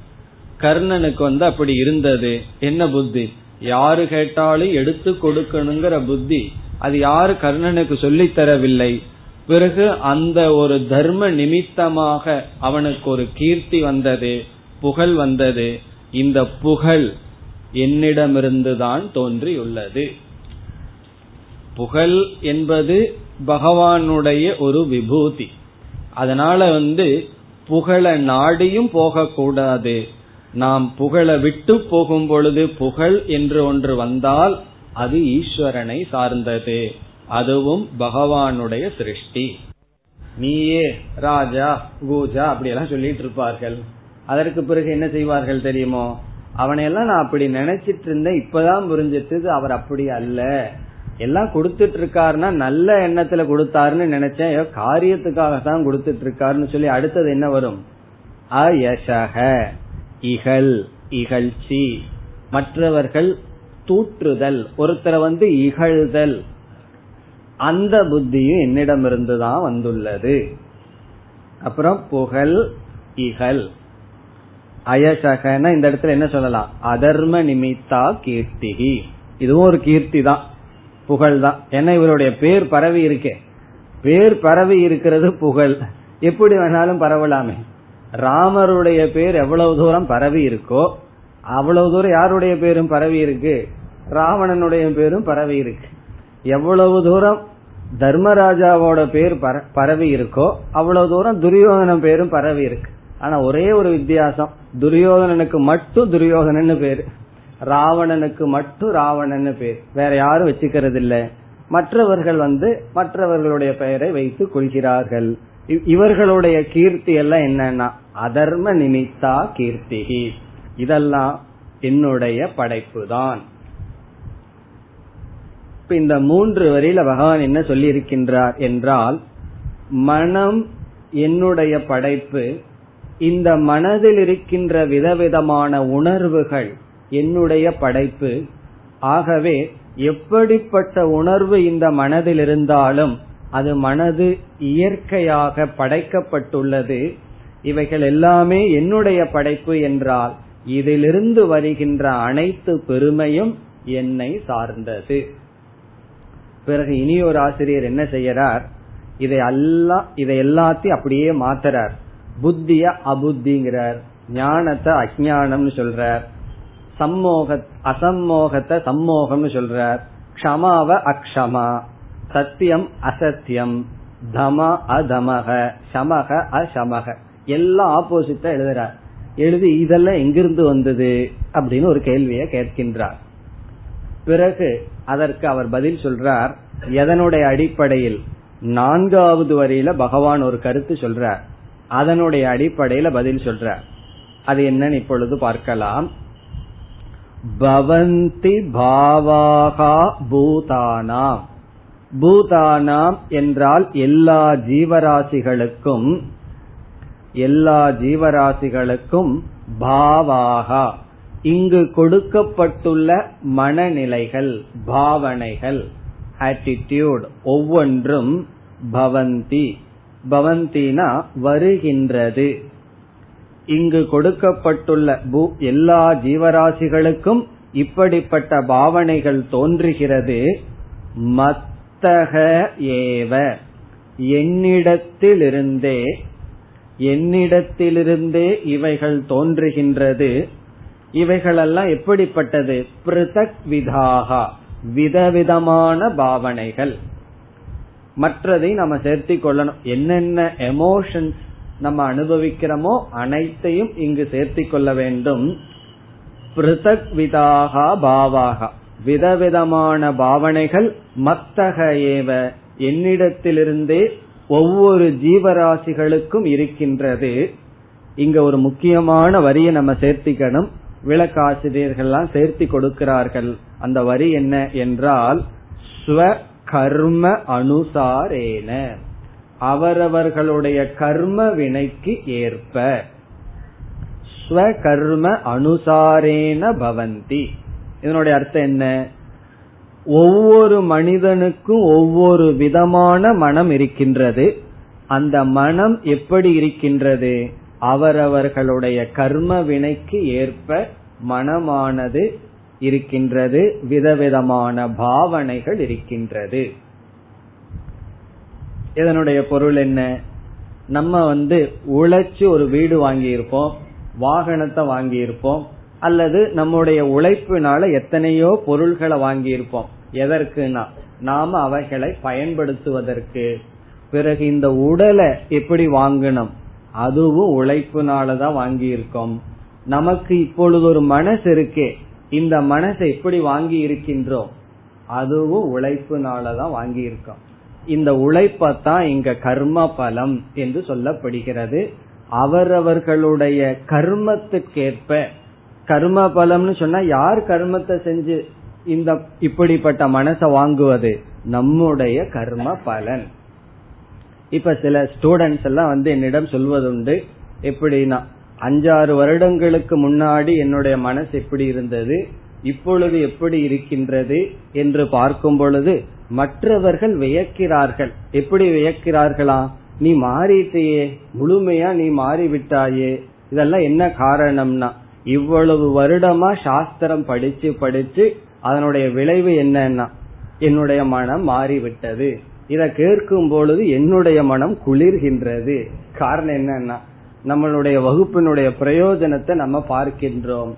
கர்ணனுக்கு வந்து அப்படி இருந்தது. என்ன புத்தி? யாரு கேட்டாலும் எடுத்து கொடுக்கணுங்கிற புத்தி. அது யாரு கர்ணனுக்கு சொல்லித் தரவில்லை. பிறகு அந்த ஒரு தர்ம நிமித்தமாக அவனுக்கு ஒரு கீர்த்தி வந்தது புகழ் வந்தது. இந்த புகழ் என்னிடமிருந்துதான் தோன்றியுள்ளது. புகழ் என்பது பகவானுடைய ஒரு விபூதி. அதனால வந்து புகழ நாடியும் போகக்கூடாது. நாம் புகழ விட்டு போகும் பொழுது புகழ் என்று ஒன்று வந்தால் அது ஈஸ்வரனை சார்ந்தது. அதுவும் பகவானுடைய சிருஷ்டி. நீயே ராஜா கூஜா அப்படியெல்லாம் சொல்லிட்டு இருப்பார்கள். அதற்கு பிறகு என்ன செய்வார்கள் தெரியுமோ? அவனையெல்லாம் நான் அப்படி நினைச்சிட்டு இருந்தேன் இப்பதான் புரிஞ்சிட்டு அவர் அப்படி அல்ல. எல்லாம் கொடுத்துட்டு இருக்காருன்னா நல்ல எண்ணத்துல கொடுத்தாருன்னு நினைச்சேன். காரியத்துக்காக தான் கொடுத்துட்டு இருக்காருன்னு சொல்லி அடுத்தது என்ன வரும்? அயசக இகழ் இகழ்ச்சி. மற்றவர்கள் தூற்றுதல் ஒருத்தரை வந்து இகழ்தல். அந்த புத்தியும் என்னிடமிருந்து தான் வந்துள்ளது. அப்புறம் புகழ் இகழ். அயசகன இந்த இடத்துல என்ன சொல்லலாம்? அதர்ம நிமித்தா கீர்த்திகி. இதுவும் ஒரு கீர்த்தி தான். புகழ் தான். ஏன்னா இவருடைய பேர் பரவி இருக்கே. பேர் பரவி இருக்கிறது புகழ். எப்படி வேணாலும் பரவலாமே. ராமருடைய பேர் எவ்வளவு தூரம் பரவி இருக்கோ அவ்வளவு தூரம் யாருடைய பேரும் பரவி இருக்கு? ராவணனுடைய பேரும் பரவி இருக்கு. எவ்வளவு தூரம் தர்மராஜாவோட பேர் பரவி இருக்கோ அவ்வளவு தூரம் துரியோதன பேரும் பரவி இருக்கு. ஆனா ஒரே ஒரு வித்தியாசம். துரியோதனனுக்கு மட்டும் துரியோதனன்னு பேரு. ராவணனுக்கு மட்டும் ராவணன்னு பேர். வேற யாரும் வச்சுக்கிறது இல்ல மற்றவர்கள் வந்து மற்றவர்களுடைய பெயரை வைத்து கொள்கிறார்கள். இவர்களுடைய கீர்த்தி எல்லாம் என்னன்னா அதர்ம நிமித்தா கீர்த்திகி இதெல்லாம் என்னுடைய படைப்பு தான் இந்த மூன்று வரியில பகவான் என்ன சொல்லி இருக்கின்றார் என்றால் மனம் என்னுடைய படைப்பு இந்த மனதில் இருக்கின்ற விதவிதமான உணர்வுகள் என்னுடைய படைப்பு. ஆகவே எப்படிப்பட்ட உணர்வு இந்த மனதில் இருந்தாலும் அது மனது இயற்கையாக படைக்கப்பட்டுள்ளது. இவைகள் எல்லாமே என்னுடைய படைப்பு என்றால் இதிலிருந்து வருகின்ற அனைத்து பெருமையும் என்னை சார்ந்தது. பிறகு இனி ஒரு ஆசிரியர் என்ன செய்யறார் இதை எல்லாம் இதை எல்லாத்தையும் அப்படியே மாத்துறார். புத்திய அபுத்திங்கிறார். ஞானத்தை அஜானம்னு சொல்றார். சம்மோக அசம்மோகத்தை சம்மோகம்னு சொல்றார். க்ஷமாவ அக்ஷமா சத்தியம் அசத்தியம் தம அதமக சமக அசமக. எல்லாம் ஆப்போசிட்டா எழுதுறார். எழுதி இதெல்லாம் எங்கிருந்து வந்தது அப்படின்னு ஒரு கேள்வியை கேட்கின்றார். பிறகு அதற்கு அவர் பதில் சொல்றார். எதனுடைய அடிப்படையில்? நான்காவது வரியில பகவான் ஒரு கருத்து சொல்றார். அதனுடைய அடிப்படையில பதில் சொல்ற. அது என்னன்னு இப்பொழுது பார்க்கலாம். பவந்தி பாவாகா பூதானாம். பூதானாம் என்றால் எல்லா ஜீவராசிகளுக்கும் எல்லா ஜீவராசிகளுக்கும் பாவாகா. இங்கு கொடுக்கப்பட்டுள்ள மனநிலைகள் பாவனைகள் ஆட்டிடியூட் ஒவ்வொன்றும் பவந்தி. பவந்தினா வருகின்றது. இங்கு கொடுக்கப்பட்டுள்ள எல்லா ஜீவராசிகளுக்கும் இப்படிப்பட்ட பாவனைகள் தோன்றுகிறது. மத்தக ஏவ. என்னிடத்திலிருந்தே என்னிடத்திலிருந்தே இவைகள் தோன்றுகின்றது. இவைகளெல்லாம் எப்படிப்பட்டது? பிருதக் விதாகா விதவிதமான பாவனைகள். மற்றதை நம்ம சேர்த்தி கொள்ளணும். என்னென்ன எமோஷன்ஸ் நம்ம அனுபவிக்கிறோமோ அனைத்தையும் இங்கு சேர்த்தி கொள்ள வேண்டும். பிருதக் விதாகா பாவாகா. விதவிதமான பாவனைகள் மத்தக ஏவ என்னிடத்திலிருந்தே ஒவ்வொரு ஜீவராசிகளுக்கும் இருக்கின்றது. இங்க ஒரு முக்கியமான வரியை நம்ம சேர்த்திக்கணும். விளக்காசிரியர்கள்லாம் சேர்த்தி கொடுக்கிறார்கள். அந்த வரி என்ன என்றால் ஸ்வ கர்ம அனுசாரேன. அவரவர்களுடைய கர்ம வினைக்கு ஏற்ப. ஸ்வகர்ம அனுசாரேன பவந்தி. இதனுடைய அர்த்தம் என்ன? ஒவ்வொரு மனிதனுக்கும் ஒவ்வொரு விதமான மனம் இருக்கின்றது. அந்த மனம் எப்படி இருக்கின்றது? அவரவர்களுடைய கர்ம வினைக்கு ஏற்ப மனமானது இருக்கின்றது விதவிதமான பாவனைகள் இருக்கின்றது. இதனுடைய பொருள் என்ன? நம்ம வந்து உழைச்சு ஒரு வீடு வாங்கியிருப்போம் வாகனத்தை வாங்கியிருப்போம் அல்லது நம்முடைய உழைப்பினால எத்தனையோ பொருள்களை வாங்கியிருப்போம். எதற்குனா நாம அவைகளை பயன்படுத்துவதற்கு. பிறகு இந்த உடலை எப்படி வாங்கணும்? அதுவும் உழைப்புனாலதான் வாங்கியிருக்கோம். நமக்கு இப்பொழுது ஒரு மனசு இருக்கே இந்த மனசை எப்படி வாங்கி இருக்கின்றோம் அதுவும் உழைப்புனாலதான் வாங்கி இருக்கோம் இந்த உழைப்பத்தான் இங்க கர்ம பலம் என்று சொல்லப்படுகிறது. அவரவர்களுடைய கர்மத்துக்கேற்ப கர்ம பலம்னு சொன்னா யார் கர்மத்தை செஞ்சு இந்த இப்படிப்பட்ட மனசை வாங்குவது? நம்முடைய கர்ம பலன் இப்ப சில ஸ்டூடெண்ட்ஸ் எல்லாம் வந்து என்னிடம் சொல்வதுண்டு எப்படின்னா அஞ்சாறு வருடங்களுக்கு முன்னாடி என்னுடைய மனசு எப்படி இருந்தது இப்பொழுது எப்படி இருக்கின்றது என்று பார்க்கும் பொழுது மற்றவர்கள் வியக்கிறார்கள். எப்படி வியக்கிறார்களா? நீ மாறிட்டேயே முழுமையா நீ மாறிவிட்டாயே இதெல்லாம் என்ன காரணம்னா இவ்வளவு வருடமா சாஸ்திரம் படிச்சு படிச்சு அதனுடைய விளைவு என்னன்னா என்னுடைய மனம் மாறிவிட்டது. இத கேட்கும் பொழுது என்னுடைய மனம் குளிர்கின்றது. காரணம் என்னன்னா நம்மளுடைய வகுப்பினுடைய பிரயோஜனத்தை நம்ம பார்க்கின்றோம்.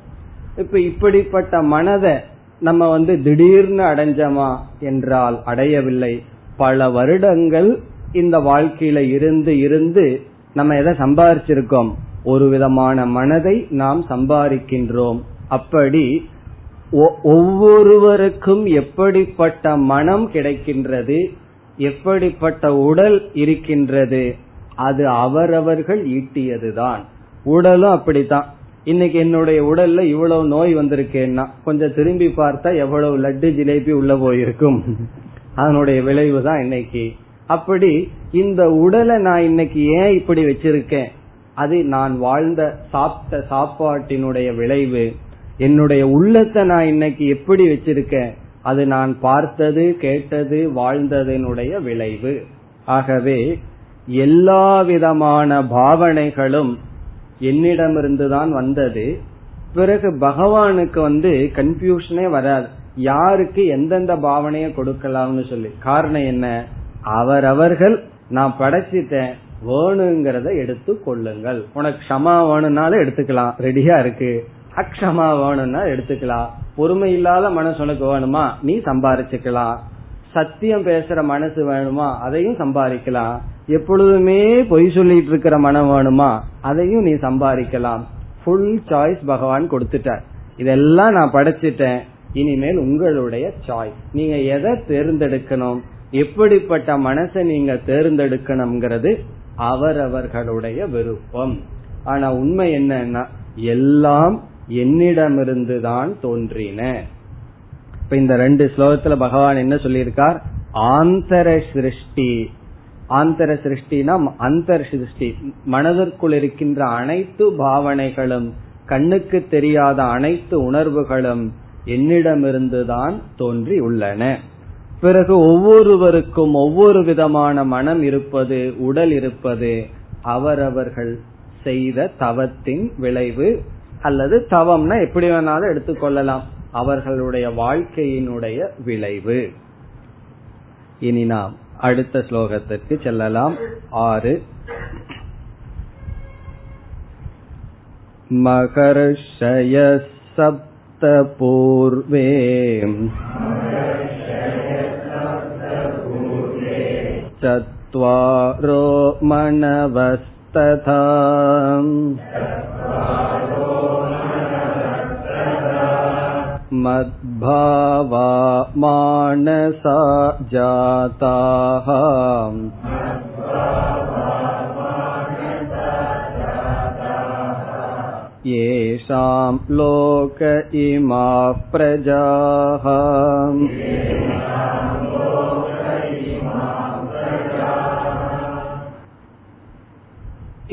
இப்ப இப்படிப்பட்ட மனதை நம்ம வந்து திடீர்னு அடைஞ்சோமா என்றால் அடையவில்லை. பல வருடங்கள் இந்த வாழ்க்கையில இருந்து இருந்து நம்ம எதை சம்பாதிச்சிருக்கோம் ஒரு விதமான மனதை நாம் சம்பாதிக்கின்றோம். அப்படி ஒவ்வொருவருக்கும் எப்படிப்பட்ட மனம் கிடைக்கின்றது? எப்படிப்பட்ட உடல் இருக்கின்றது? அது அவரவர்கள் ஈட்டியதுதான். உடலும் அப்படித்தான். இன்னைக்கு என்னுடைய உடல்ல இவ்வளவு நோய் வந்திருக்கேன்னா கொஞ்சம் திரும்பி பார்த்தா எவ்வளவு லட்டு ஜிலேபி உள்ள போயிருக்கும். அதனுடைய விளைவு தான் இன்னைக்கு. அப்படி இந்த உடலை நான் இன்னைக்கு ஏன் இப்படி வச்சிருக்கேன்? அது நான் வாழ்ந்த சாப்பிட்ட சாப்பாட்டினுடைய விளைவு. என்னுடைய உள்ளத்தை நான் இன்னைக்கு எப்படி வச்சிருக்கேன்? அது நான் பார்த்தது கேட்டது வாழ்ந்ததனுடைய விளைவு. ஆகவே எல்லா விதமான பாவனைகளும் என்னிடமிருந்துதான் வந்தது. பிறகு பகவானுக்கு வந்து கன்ஃபியூஷனே வராது. யாருக்கு எந்தெந்த பாவனையை கொடுக்கலாம்னு சொல்லி. காரணம் என்ன? அவரவர்கள் நான் படைச்சிட்டேன் வேணுங்கிறத எடுத்து கொள்ளுங்கள். உனக்கு க்ஷமா வேணும்னாலும் எடுத்துக்கலாம். ரெடியா இருக்கு. அக்ஷமா வேணும்னா எடுத்துக்கலாம். பொறுமை இல்லாத மனசு உனக்கு வேணுமா? நீ சம்பாரிச்சுக்கலாம். சத்தியம் பேசுற மனசு வேணுமா? அதையும் சம்பாதிக்கலாம். எப்பொழுதுமே பொய் சொல்லிட்டு இருக்கிற மனம் வேணுமா? அதையும் நீ சம்பாதிக்கலாம். ஃபுல் சாய்ஸ் பகவான் கொடுத்துட்டார். இதெல்லாம் நான் படைச்சிட்டேன். இனிமேல் உங்களுடைய சாய்ஸ் நீங்க எதை தேர்ந்தெடுக்கணும்? எப்படிப்பட்ட மனசை நீங்க தேர்ந்தெடுக்கணுங்கிறது அவரவர்களுடைய விருப்பம். ஆனா உண்மை என்னன்னா எல்லாம் என்னிடமிருந்து தான் தோன்றின. இப்ப இந்த ரெண்டு ஸ்லோகத்துல பகவான் என்ன சொல்லியிருக்கார்? ஆந்தர சிருஷ்டி ஆந்தர சிருஷ்டினா அந்தர் சிருஷ்டி. மனதிற்குள் இருக்கின்ற அனைத்து பாவனைகளும் கண்ணுக்கு தெரியாத அனைத்து உணர்வுகளும் என்னிடமிருந்துதான் தோன்றி உள்ளன. பிறகு ஒவ்வொருவருக்கும் ஒவ்வொரு விதமான மனம் இருப்பது உடல் இருப்பது அவரவர்கள் செய்த தவத்தின் விளைவு அல்லது தவம்னா எப்படி வேணாலும் எடுத்துக்கொள்ளலாம் அவர்களுடைய வாழ்க்கையினுடைய விளைவு. இனி நாம் அடுத்த ஸ்லோகத்திற்கு செல்லலாம் ஆறு மகர்ஷய சப்த பூர்வே चत्वारो मनवस्तथा मद्भावा मानसा जाताः येषां लोक इमाः प्रजाः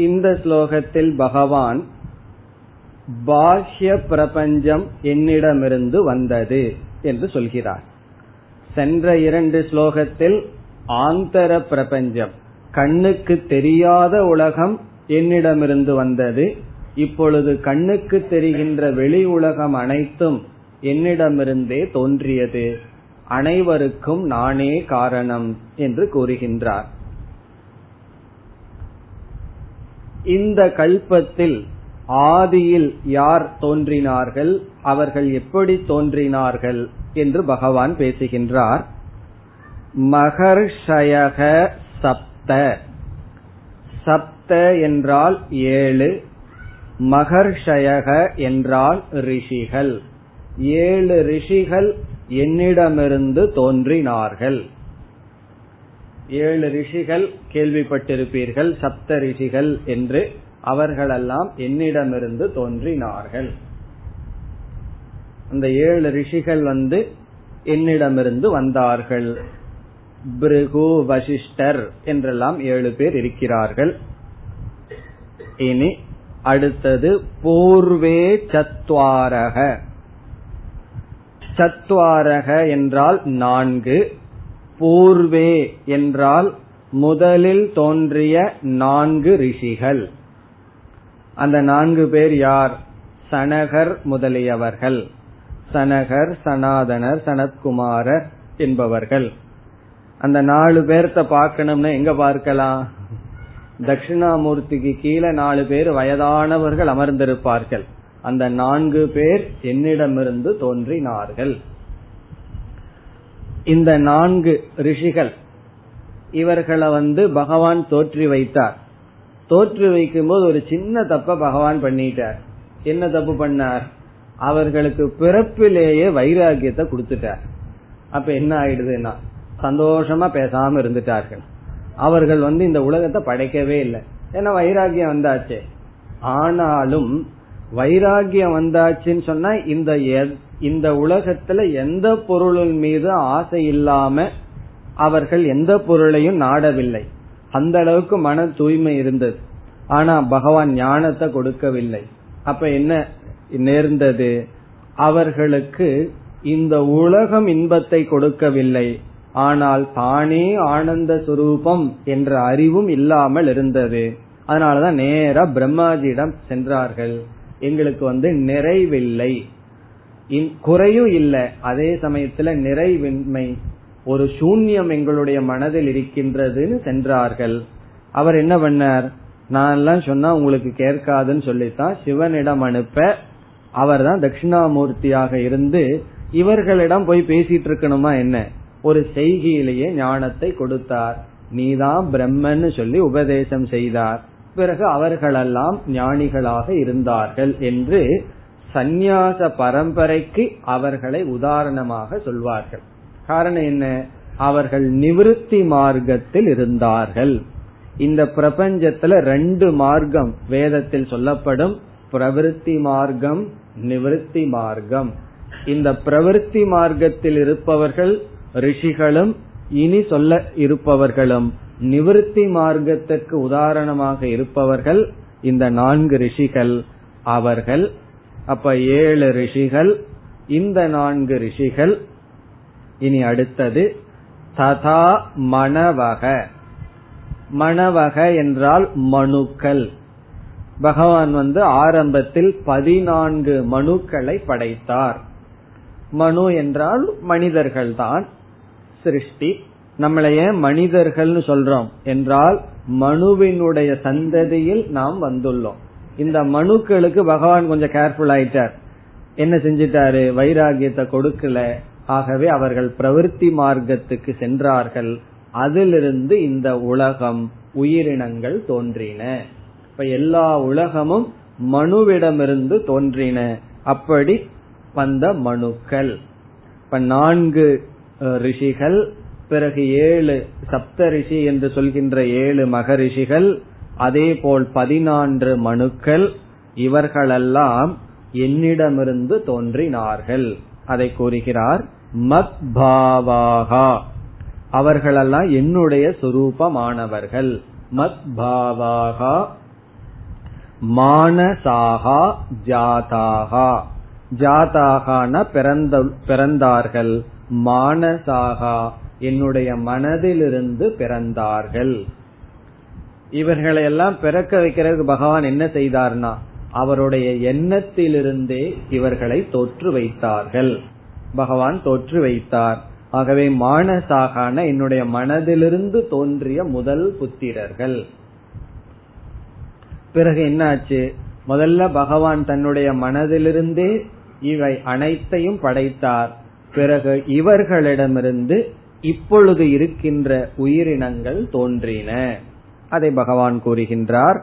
இந்த ஸ்லோகத்தில் பகவான் பாஹ்ய பிரபஞ்சம் என்னிடமிருந்து வந்தது என்று சொல்கிறார். சென்ற இரண்டு ஸ்லோகத்தில் ஆந்தர பிரபஞ்சம் கண்ணுக்கு தெரியாத உலகம் என்னிடமிருந்து வந்தது. இப்பொழுது கண்ணுக்கு தெரிகின்ற வெளி உலகம் அனைத்தும் என்னிடமிருந்தே தோன்றியது. அனைவருக்கும் நானே காரணம் என்று கூறுகின்றார். இந்த கல்பத்தில் ஆதியில் யார் தோன்றினார்கள் அவர்கள் எப்படி தோன்றினார்கள் என்று பகவான் பேசுகின்றார். மகர்ஷயக சப்த. சப்த என்றால் ஏழு மகர்ஷயக என்றால் ரிஷிகள். ஏழு ரிஷிகள் என்னிடமிருந்து தோன்றினார்கள். ஏழு ரிஷிகள் கேள்விப்பட்டிருப்பீர்கள் சப்த ரிஷிகள் என்று. அவர்களெல்லாம் என்னிடமிருந்து தோன்றினார்கள். அந்த ஏழு ரிஷிகள் வந்து என்னிடமிருந்து வந்தார்கள். பிருகு வசிஷ்டர் என்றெல்லாம் ஏழு பேர் இருக்கிறார்கள். இனி அடுத்தது பூர்வே சத்வாரக. சத்வாரக என்றால் நான்கு பூர்வே என்றால் முதலில் தோன்றிய நான்கு ரிஷிகள். அந்த நான்கு பேர் யார்? சனகர் முதலியவர்கள். சனகர் சனாதனர் சனத்குமாரர் என்பவர்கள். அந்த நாலு பேர்த்த பார்க்கணும்னா எங்க பார்க்கலாம்? தட்சிணாமூர்த்திக்கு கீழே நாலு பேர் வயதானவர்கள் அமர்ந்திருப்பார்கள். அந்த நான்கு பேர் என்னிடமிருந்து தோன்றினார்கள். இந்த நான்கு ரிஷிகள் இவர்களை வந்து பகவான் தோற்றி வைத்தார். தோற்று வைக்கும் போது ஒரு சின்ன தப்ப பகவான் பண்ணிட்டார். என்ன தப்பு பண்ணார்? அவர்களுக்கு பிறப்பிலேயே வைராகியத்தை கொடுத்துட்டார். அப்ப என்ன ஆயிடுதுன்னா சந்தோஷமா பேசாம இருந்துட்டார்கள். அவர்கள் வந்து இந்த உலகத்தை படைக்கவே இல்லை. ஏன்னா வைராகியம் வந்தாச்சு. ஆனாலும் வைராகியம் வந்தாச்சுன்னு சொன்னா இந்த இந்த உலகத்துல எந்த பொருளின் மீது ஆசை இல்லாம அவர்கள் எந்த பொருளையும் நாடவில்லை. அந்த அளவுக்கு மன தூய்மை இருந்தது. ஆனா பகவான் ஞானத்தை கொடுக்கவில்லை. அப்ப என்ன நேர்ந்தது? அவர்களுக்கு இந்த உலகம் இன்பத்தை கொடுக்கவில்லை. ஆனால் தானே ஆனந்த சுரூபம் என்ற அறிவும் இல்லாமல் இருந்தது. அதனாலதான் நேரா பிரம்மாஜியிடம் சென்றார்கள். எங்களுக்கு வந்து நிறைவில்லை. குறையும் இல்லை. அதே சமயத்துல நிறைவின்மை ஒரு சூன்யம் எங்களுடைய மனதில் இருக்கின்றதுன்னு சென்றார்கள். அவர் என்ன பண்ணார்? நான் எல்லாம் சொன்னா உங்களுக்கு கேட்காதுன்னு சொல்லித்தான் சிவனிடம் அனுப்ப அவர் தான் தட்சிணாமூர்த்தியாக இருந்து இவர்களிடம் போய் பேசிட்டு இருக்கணுமா என்ன? ஒரு செய்கையிலேயே ஞானத்தை கொடுத்தார். நீதான் பிரம்மன்னு சொல்லி உபதேசம் செய்தார். பிறகு அவர்களெல்லாம் ஞானிகளாக இருந்தார்கள் என்று சந்நியாச பரம்பரைக்கு அவர்களை உதாரணமாக சொல்வார்கள். காரணம் என்ன? அவர்கள் நிவிருத்தி மார்க்கத்தில் இருந்தார்கள். இந்த பிரபஞ்சத்துல ரெண்டு மார்க்கம் வேதத்தில் சொல்லப்படும். பிரவிற்த்தி மார்க்கம் நிவிருத்தி மார்க்கம். இந்த பிரவிற்த்தி மார்க்கத்தில் இருப்பவர்கள் ரிஷிகளும் இனி சொல்ல இருப்பவர்களும் நிவிருத்தி மார்க்கத்துக்கு உதாரணமாக இருப்பவர்கள் இந்த நான்கு ரிஷிகள். அவர்கள் அப்ப ஏழு ரிஷிகள் இந்த நான்கு ரிஷிகள் இனி அடுத்தது ததா மணவக. மணவக என்றால் மனுக்கள். பகவான் வந்து ஆரம்பத்தில் பதினான்கு மனுக்களை படைத்தார். மனு என்றால் மனிதர்கள் தான் சிருஷ்டி. நம்மளை ஏன் மனிதர்கள்னு சொல்றோம்? என்றால் மனுவினுடைய சந்ததியில் நாம் வந்துள்ளோம். இந்த மனுக்களுக்கு பகவான் கொஞ்சம் கேர்ஃபுல் ஆயிட்டார். என்ன செஞ்சிட்டாரு? வைராகியத்தை கொடுக்கல. ஆகவே அவர்கள் பிரவிற்த்தி மார்க்கத்துக்கு சென்றார்கள். அதிலிருந்து இந்த உலகம் உயிரினங்கள் தோன்றின. இப்ப எல்லா உலகமும் மனுவிடமிருந்து தோன்றின. அப்படி வந்த மனுக்கள். இப்ப நான்கு ரிஷிகள் பிறகு ஏழு சப்த ரிஷி என்று சொல்கின்ற ஏழு மகரிஷிகள் அதே போல் பதினான்கு மனுக்கள் இவர்களெல்லாம் என்னிடமிருந்து தோன்றினார்கள். அதை கூறுகிறார் மத்பாவாகா. அவர்களெல்லாம் என்னுடைய சுரூபமானவர்கள். மத்பாவாகா. மானசாகா ஜாதாகா. ஜாதாகான பிறந்த பிறந்தார்கள். மானசாகா என்னுடைய மனதிலிருந்து பிறந்தார்கள். இவர்களை எல்லாம் பிறக்க வைக்கிறதுக்கு பகவான் என்ன செய்தார்னா அவருடைய எண்ணத்திலிருந்தே இவர்களை தோற்று வைத்தார்கள். பகவான் தோற்று வைத்தார். ஆகவே மானசாகான என்னுடைய மனதிலிருந்து தோன்றிய முதல் புத்திரர்கள். பிறகு என்னாச்சு? முதல்ல பகவான் தன்னுடைய மனதிலிருந்தே இவை அனைத்தையும் படைத்தார். பிறகு இவர்களிடமிருந்து இப்பொழுது இருக்கின்ற உயிரினங்கள் தோன்றின. அதை பகவான் கூறுகின்றார்.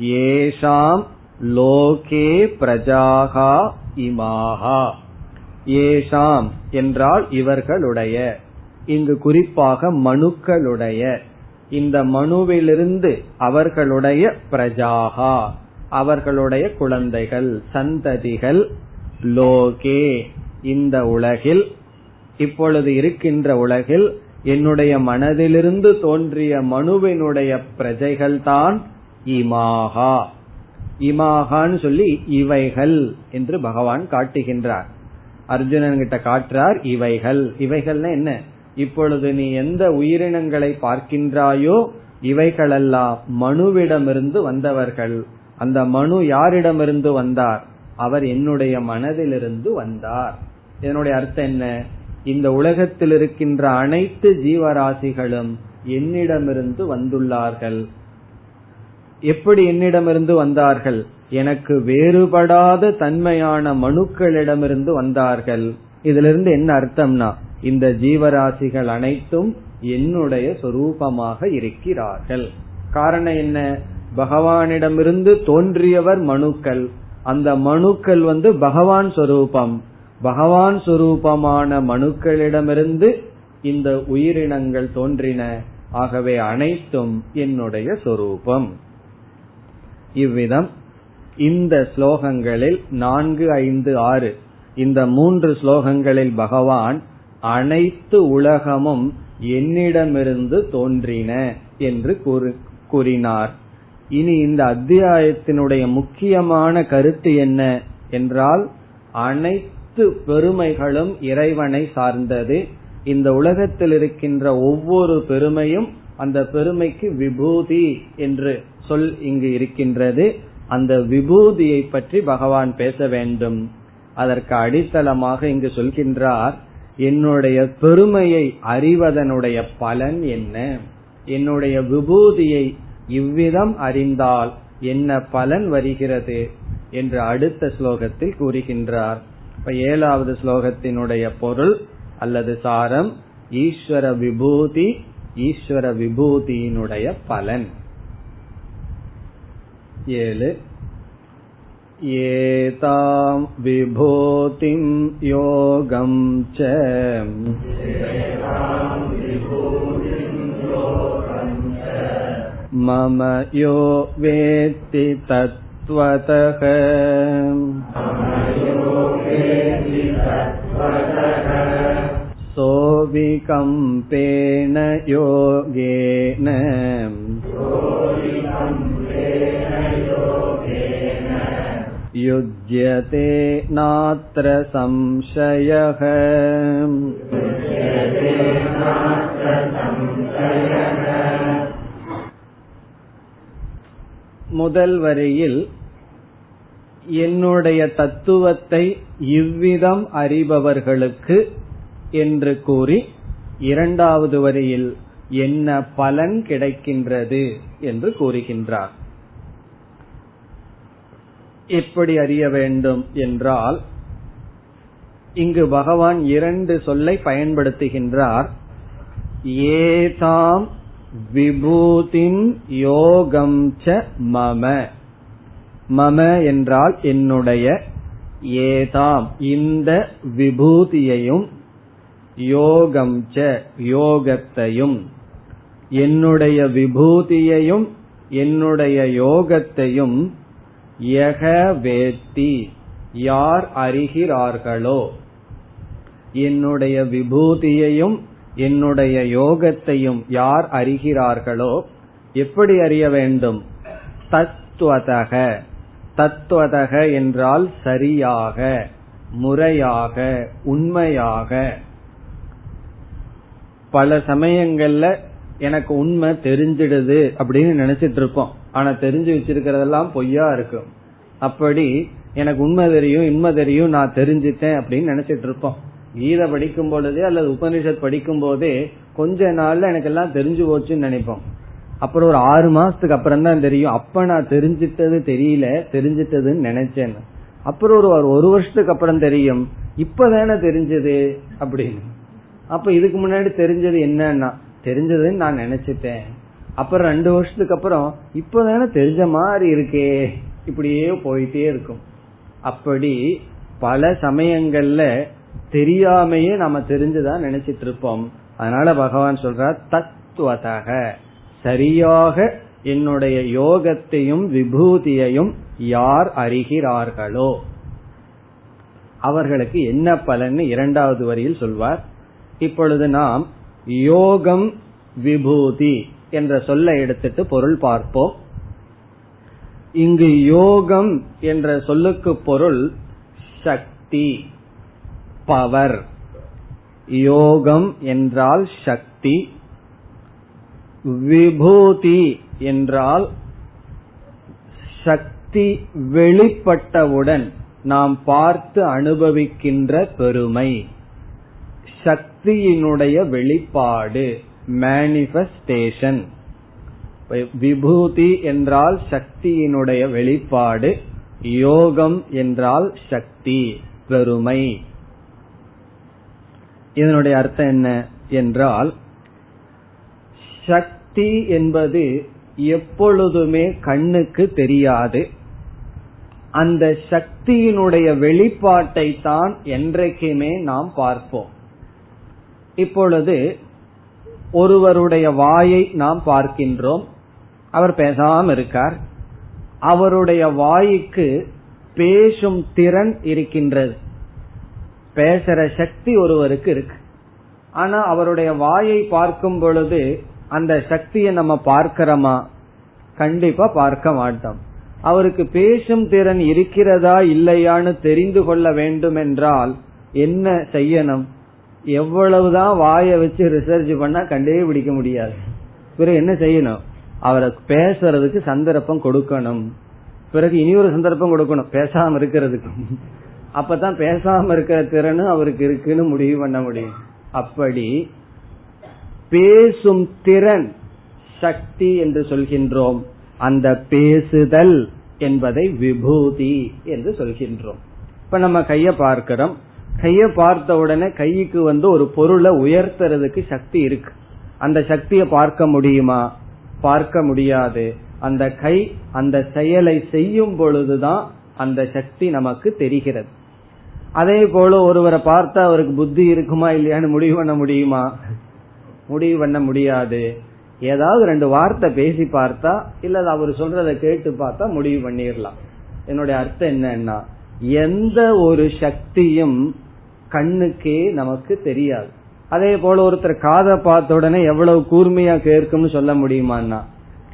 ஏஷாம் லோகே பிரஜாகா இமாகா. ஏஷாம் என்றால் இவர்களுடைய. இங்கு குறிப்பாக மனுக்களுடைய. இந்த மனுவிலிருந்து அவர்களுடைய பிரஜாகா அவர்களுடைய குழந்தைகள் சந்ததிகள் லோகே. இந்த உலகில் இப்பொழுது இருக்கின்ற உலகில் என்னுடைய மனதிலிருந்து தோன்றிய மனுவினுடைய பிரஜைகள் தான் இமாகா. இமாகான்னு சொல்லி இவைகள் என்று பகவான் காட்டுகின்றார். அர்ஜுனன் கிட்ட காட்டுறார் இவைகள். இவைகள்னா என்ன? இப்பொழுது நீ எந்த உயிரினங்களை பார்க்கின்றாயோ இவைகளெல்லாம் மனுவிடமிருந்து வந்தவர்கள். அந்த மனு யாரிடமிருந்து வந்தார்? அவர் என்னுடைய மனதிலிருந்து வந்தார். இதனுடைய அர்த்தம் என்ன? இந்த உலகத்தில் இருக்கின்ற அனைத்து ஜீவராசிகளும் என்னிடமிருந்து வந்துள்ளார்கள். எப்படி என்னிடமிருந்து வந்தார்கள்? எனக்கு வேறுபடாத தன்மையான மனுக்களிடமிருந்து வந்தார்கள். இதிலிருந்து என்ன அர்த்தம்னா இந்த ஜீவராசிகள் அனைத்தும் என்னுடைய சொரூபமாக இருக்கிறார்கள். காரணம் என்ன? பகவானிடமிருந்து தோன்றியவர் மனுக்கள். அந்த மனுக்கள் வந்து பகவான் சொரூபம். பகவான் சொரூபமான மனுக்களிடமிருந்து இந்த உயிரினங்கள் தோன்றின. ஆகவே அனைத்தும் என்னுடைய சொரூபம். இவ்விதம் இந்த ஸ்லோகங்களில் நான்கு ஐந்து ஆறு இந்த மூன்று ஸ்லோகங்களில் பகவான் அனைத்து உலகமும் என்னிடமிருந்து தோன்றின என்று கூறினார். இனி இந்த அத்தியாயத்தினுடைய முக்கியமான கருத்து என்ன என்றால் அனைத்து பெருமைகளும் இறைவனை சார்ந்தது. இந்த உலகத்தில் இருக்கின்ற ஒவ்வொரு பெருமையும் அந்த பெருமைக்கு விபூதி என்று சொல் இங்கு இருக்கின்றது. அந்த விபூதியை பற்றி பகவான் பேச வேண்டும். அதற்கு அடித்தளமாக இங்கு சொல்கின்றார் என்னுடைய பெருமையை அறிவதனுடைய பலன் என்ன? என்னுடைய விபூதியை இவ்விதம் அறிந்தால் என்ன பலன் வருகிறது? என்று அடுத்த ஸ்லோகத்தில் கூறுகின்றார். இப்ப ஏழாவது ஸ்லோகத்தினுடைய பொருள் அல்லது சாரம் ஈஸ்வர விபூதி ஈஸ்வர விபூதியினுடைய பலன். ஏழு एतां विभूतिं योगं च मम यो वेत्ति तत्त्वतः सोऽविकम्पेन योगेन युज्यते नात्र संशयः முதல் வரியில் என்னுடைய தத்துவத்தை இவ்விதம் அறிபவர்களுக்கு என்று கூறி இரண்டாவது வரியில் என்ன பலன் கிடைக்கின்றது என்று கூறுகின்றார். எப்படி அறிய வேண்டும் என்றால் இங்கு பகவான் இரண்டு சொல்லை பயன்படுத்துகின்றார். ஏதாம் விபூதின் யோகம் ச மம. மம என்றால் என்னுடைய ஏதாம் இந்த விபூதியையும் யோகம் ச யோகத்தையும். என்னுடைய விபூதியையும் என்னுடைய யோகத்தையும் யக வேத்தி. யார் அறிகிறார்களோ? என்னுடைய விபூதியையும் என்னுடைய யோகத்தையும் யார் அறிகிறார்களோ? எப்படி அறிய வேண்டும்? தத்துவதக தத்துவதக என்றால் சரியாக முறையாக உண்மையாக. பல சமயங்கள்ல எனக்கு உண்மை தெரிஞ்சிடுது அப்படின்னு நினைச்சிட்டு இருப்போம் ஆனா தெரிஞ்சு வச்சிருக்கிறதெல்லாம் பொய்யா இருக்கும் அப்படி எனக்கு உண்மை தெரியும் இன்மை தெரியும் நான் தெரிஞ்சிட்டேன் அப்படின்னு நினைச்சிட்டு இருப்போம் கீதை படிக்கும் பொழுதே அல்லது உபனிஷத் படிக்கும் போதே கொஞ்ச நாள்ல எனக்கு எல்லாம் தெரிஞ்சு போச்சுன்னு நினைப்போம். அப்புறம் ஒரு ஆறு மாசத்துக்கு அப்புறம் தான் தெரியும். அப்ப நான் தெரிஞ்சிட்டது தெரியல தெரிஞ்சிட்டதுன்னு நினைச்சேன். அப்புறம் ஒரு ஒரு வருஷத்துக்கு அப்புறம் தெரியும். இப்பதானே தெரிஞ்சது அப்படின்னு. அப்ப இதுக்கு முன்னாடி தெரிஞ்சது என்னன்னா தெரிஞ்சதுன்னு நான் நினைச்சிட்டேன். அப்புறம் ரெண்டு வருஷத்துக்கு அப்புறம் இப்பதானே தெரிஞ்ச மாதிரி இருக்கே. இப்படியே போயிட்டே இருக்கும். அப்படி பல சமயங்கள்ல தெரியாமையே நம்ம தெரிஞ்சுதான் நினைச்சிட்டு இருப்போம். அதனால பகவான் சொல்றார் தத்துவதாக சரியாக என்னுடைய யோகத்தையும் விபூதியையும் யார் அறிகிறார்களோ. அவர்களுக்கு என்ன பலன் இரண்டாவது வரியில் சொல்வார். இப்பொழுது நாம் யோகம் விபூதி என்ற சொல்லை எடுத்துட்டு பொருள் பார்ப்போம். இங்கு யோகம் என்ற சொல்லுக்கு பொருள் சக்தி பவர் யோகம் என்றால் சக்தி விபூதி என்றால் சக்தி வெளிப்பட்டவுடன் நாம் பார்த்து அனுபவிக்கின்ற பெருமை. சக்தியினுடைய வெளிப்பாடு மேனிபெஸ்டேஷன் விபூதி என்றால் சக்தியினுடைய வெளிப்பாடு யோகம் என்றால் சக்தி பெருமை. இதனுடைய அர்த்தம் என்ன என்றால் சக்தி என்பது எப்பொழுதுமே கண்ணுக்கு தெரியாது. அந்த சக்தியினுடைய வெளிப்பாட்டை தான் என்றைக்குமே நாம் பார்ப்போம். இப்பொழுது ஒருவருடைய வாயை நாம் பார்க்கின்றோம். அவர் பேசாம இருக்கார். அவருடைய வாய்க்கு பேசும் திறன் இருக்கின்றது. பேசுற சக்தி ஒருவருக்கு இருக்கு. ஆனா அவருடைய வாயை பார்க்கும் பொழுது அந்த சக்தியை நம்ம பார்க்கிறோமா? கண்டிப்பா பார்க்க மாட்டோம். அவருக்கு பேசும் திறன் இருக்கிறதா இல்லையான்னு தெரிந்து கொள்ள வேண்டும் என்றால் என்ன செய்யணும்? எவ்வளவுதான் வாய வச்சு ரிசர்ச் பண்ணா கண்டே பிடிக்க முடியாது. பிறகு என்ன செய்யணும்? அவரை பேசுறதுக்கு சந்தர்ப்பம் கொடுக்கணும். பிறகு இனி ஒரு சந்தர்ப்பம் கொடுக்கணும். பேசாம இருக்கிறதுக்கு. அப்பதான் பேசாம இருக்கிற திறனும் அவருக்கு இருக்குன்னு முடிவு பண்ண முடியும். அப்படி பேசும் திறன் சக்தி என்று சொல்கின்றோம். அந்த பேசுதல் என்பதை விபூதி என்று சொல்கின்றோம். இப்ப நம்ம கைய பார்க்கிறோம். கைய பார்த்த உடனே கைக்கு வந்து ஒரு பொருளை உயர்த்துறதுக்கு சக்தி இருக்கு. அந்த சக்தியை பார்க்க முடியுமா? பார்க்க முடியாது. அந்த கை அந்த செயலை செய்யும் பொழுதுதான் அந்த சக்தி நமக்கு தெரிகிறது. அதே போல ஒருவரை பார்த்தா அவருக்கு புத்தி இருக்குமா இல்லையான்னு முடிவு பண்ண முடியுமா? முடிவு பண்ண முடியாது. ஏதாவது ரெண்டு வார்த்தை பேசி பார்த்தா இல்ல அவர் சொல்றத கேட்டு பார்த்தா முடிவு பண்ணிடலாம் என்னுடைய அர்த்தம் என்னன்னா எந்த ஒரு சக்தியும் கண்ணுக்கே நமக்கு தெரியாது. அதே போல ஒருத்தர் காதை பார்த்த உடனே எவ்வளவு கூர்மையா கேட்கும்னு சொல்ல முடியுமான்னா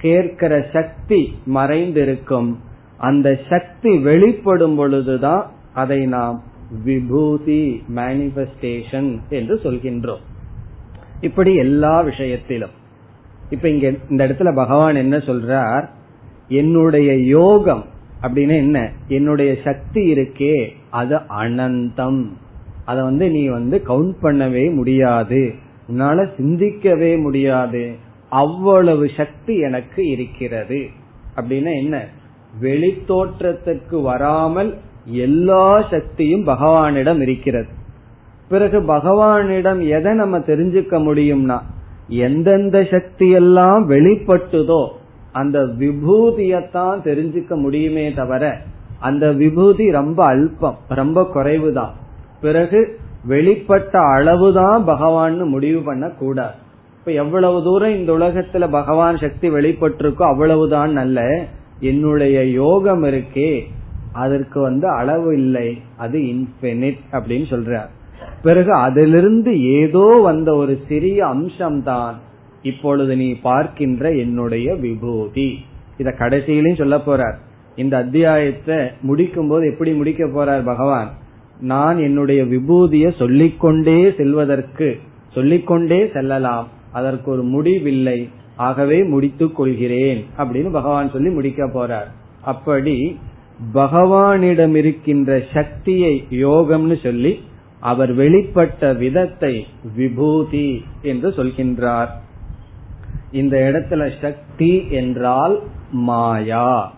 கேட்கிற சக்தி மறைந்திருக்கும். அந்த சக்தி வெளிப்படும் பொழுதுதான் அதை நாம் விபூதி மேனிபெஸ்டேஷன் என்று சொல்கின்றோம். இப்படி எல்லா விஷயத்திலும். இப்ப இங்க இந்த இடத்துல பகவான் என்ன சொல்றார்? என்னுடைய யோகம் அப்படின்னு என்ன? என்னுடைய சக்தி இருக்கே அது அனந்தம். அத வந்து நீ வந்து கவுண்ட் பண்ணவே முடியாது. உன்னால சிந்திக்கவே முடியாது. அவ்வளவு சக்தி எனக்கு இருக்கிறது. அப்படின்னா என்ன? வெளித்தோற்றத்துக்கு வராமல் எல்லா சக்தியும் பகவானிடம் இருக்கிறது. பிறகு பகவானிடம் எதை நம்ம தெரிஞ்சுக்க முடியும்னா எந்தெந்த சக்தி எல்லாம் வெளிப்பட்டுதோ அந்த விபூதியத்தான் தெரிஞ்சுக்க முடியுமே தவிர அந்த விபூதி ரொம்ப அல்பம் ரொம்ப குறைவுதான். பிறகு வெளிப்பட்ட அளவுதான் பகவான் முடிவு பண்ண கூடாது இப்ப எவ்வளவு தூரம் இந்த உலகத்துல பகவான் சக்தி வெளிப்பட்டிருக்கோ அவ்வளவுதான் நல்ல. என்னுடைய யோகம் இருக்கே அதற்கு வந்து அளவு இல்லை அது இன்பினிட் அப்படின்னு சொல்றார். பிறகு அதிலிருந்து ஏதோ வந்த ஒரு சிறிய அம்சம்தான் இப்பொழுது நீ பார்க்கின்ற என்னுடைய விபூதி. இத கடைசியிலையும் சொல்ல போறார். இந்த அத்தியாயத்தை முடிக்கும் போது எப்படி முடிக்க போறார் பகவான்? நான் என்னுடைய விபூதியை சொல்லிக்கொண்டே செல்வதற்கு சொல்லிக்கொண்டே செல்லலாம். அதற்கு ஒரு முடிவில்லை. ஆகவே முடித்துக் கொள்கிறேன். அப்படின்னு பகவான் சொல்லி முடிக்க போறார். அப்படி பகவானிடம் இருக்கின்ற சக்தியை யோகம்னு சொல்லி அவர் வெளிப்பட்ட விதத்தை விபூதி என்று சொல்கின்றார். இந்த இடத்துல சக்தி என்றால் மாயா.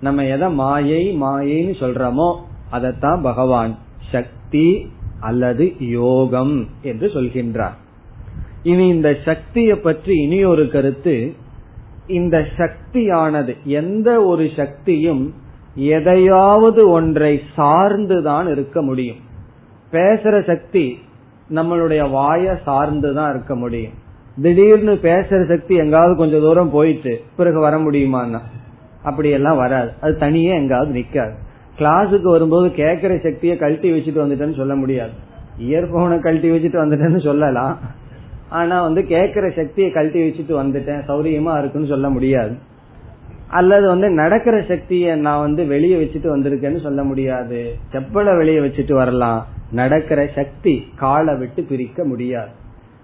நம்ம எதை மாயை மாயைன்னு சொல்றோமோ அதைத்தான் பகவான் சக்தி அல்லது யோகம் என்று சொல்கின்றார். இனி இந்த சக்தியை பற்றி இனி ஒரு கருத்து. இந்த சக்தியானது எந்த ஒரு சக்தியும் எதையாவது ஒன்றை சார்ந்துதான் இருக்க முடியும். பேசுற சக்தி நம்மளுடைய வாய சார்ந்துதான் இருக்க முடியும். திடீர்னு பேசுற சக்தி எங்காவது கொஞ்சம் தூரம் போயிட்டு பிறகு வர முடியுமான்னா? அப்படி எல்லாம் வராது. அது தனியே எங்காவது நிக்காது. கிளாஸுக்கு வரும்போது கேட்கிற சக்தியை கழட்டி வச்சுட்டு வந்துட்டேன்னு சொல்ல முடியாது. இயர்போனை கழட்டி வச்சுட்டு வந்துட்டேன்னு சொல்லலாம். ஆனா வந்து கேட்கிற சக்தியை கழட்டி வச்சுட்டு வந்துட்டேன். சௌரியமா இருக்குன்னு சொல்ல முடியாது. அல்லது வந்து நடக்கிற சக்தியை நான் வந்து வெளியே வச்சுட்டு வந்திருக்கேன்னு சொல்ல முடியாது. செப்பலை வெளியே வச்சுட்டு வரலாம். நடக்கிற சக்தி காலை விட்டு பிரிக்க முடியாது.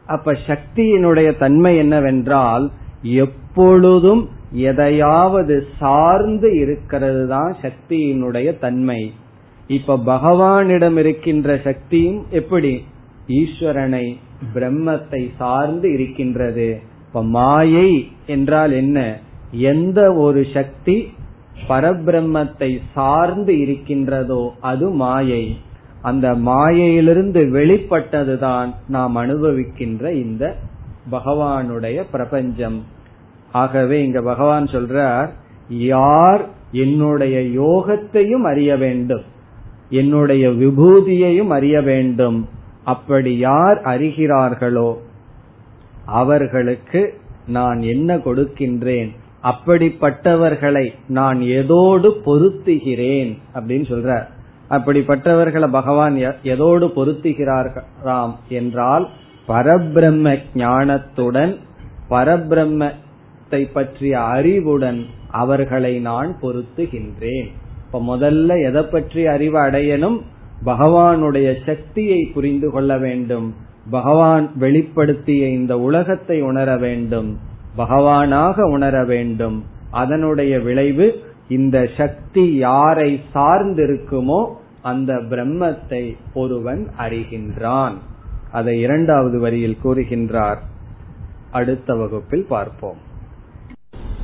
அப்ப சக்தியினுடைய தன்மை என்னவென்றால் எப்பொழுதும் எதையாவது சார்ந்து இருக்கிறது தான் சக்தியினுடைய தன்மை. இப்ப பகவானிடம் இருக்கின்ற சக்தியும் எப்படி? ஈஸ்வரனை பிரம்மத்தை சார்ந்து இருக்கின்றது. இப்ப மாயை என்றால் என்ன? எந்த ஒரு சக்தி பரபிரம்மத்தை சார்ந்து இருக்கின்றதோ அது மாயை. அந்த மாயையிலிருந்து வெளிப்பட்டதுதான் நாம் அனுபவிக்கின்ற இந்த பகவானுடைய பிரபஞ்சம். ஆகவே இங்க பகவான் சொல்றார் யார் என்னுடைய யோகத்தையும் அறிய வேண்டும் என்னுடைய விபூதியையும் அறிய வேண்டும் அப்படி யார் அறிகிறார்களோ அவர்களுக்கு நான் என்ன கொடுக்கின்றேன் அப்படிப்பட்டவர்களை நான் எதோடு பொருத்துகிறேன் அப்படின்னு சொல்றார். அப்படிப்பட்டவர்களை பகவான் எதோடு பொருத்துகிறாராம் என்றால் பரபிரம்ம ஞானத்துடன் பரபிரம்ம பற்றிய அறிவுடன் அவர்களை நான் பொருத்துகின்றேன். இப்ப முதல்ல எதை பற்றி அறிவு அடையணும்? பகவானுடைய சக்தியை புரிந்து கொள்ள வேண்டும். பகவான் வெளிப்படுத்திய இந்த உலகத்தை உணர வேண்டும். பகவானாக உணர வேண்டும். அதனுடைய விளைவு இந்த சக்தி யாரை சார்ந்திருக்குமோ அந்த பிரம்மத்தை ஒருவன் அறிகின்றான். அதை இரண்டாவது வரியில் கூறுகின்றார். அடுத்த வகுப்பில் பார்ப்போம்.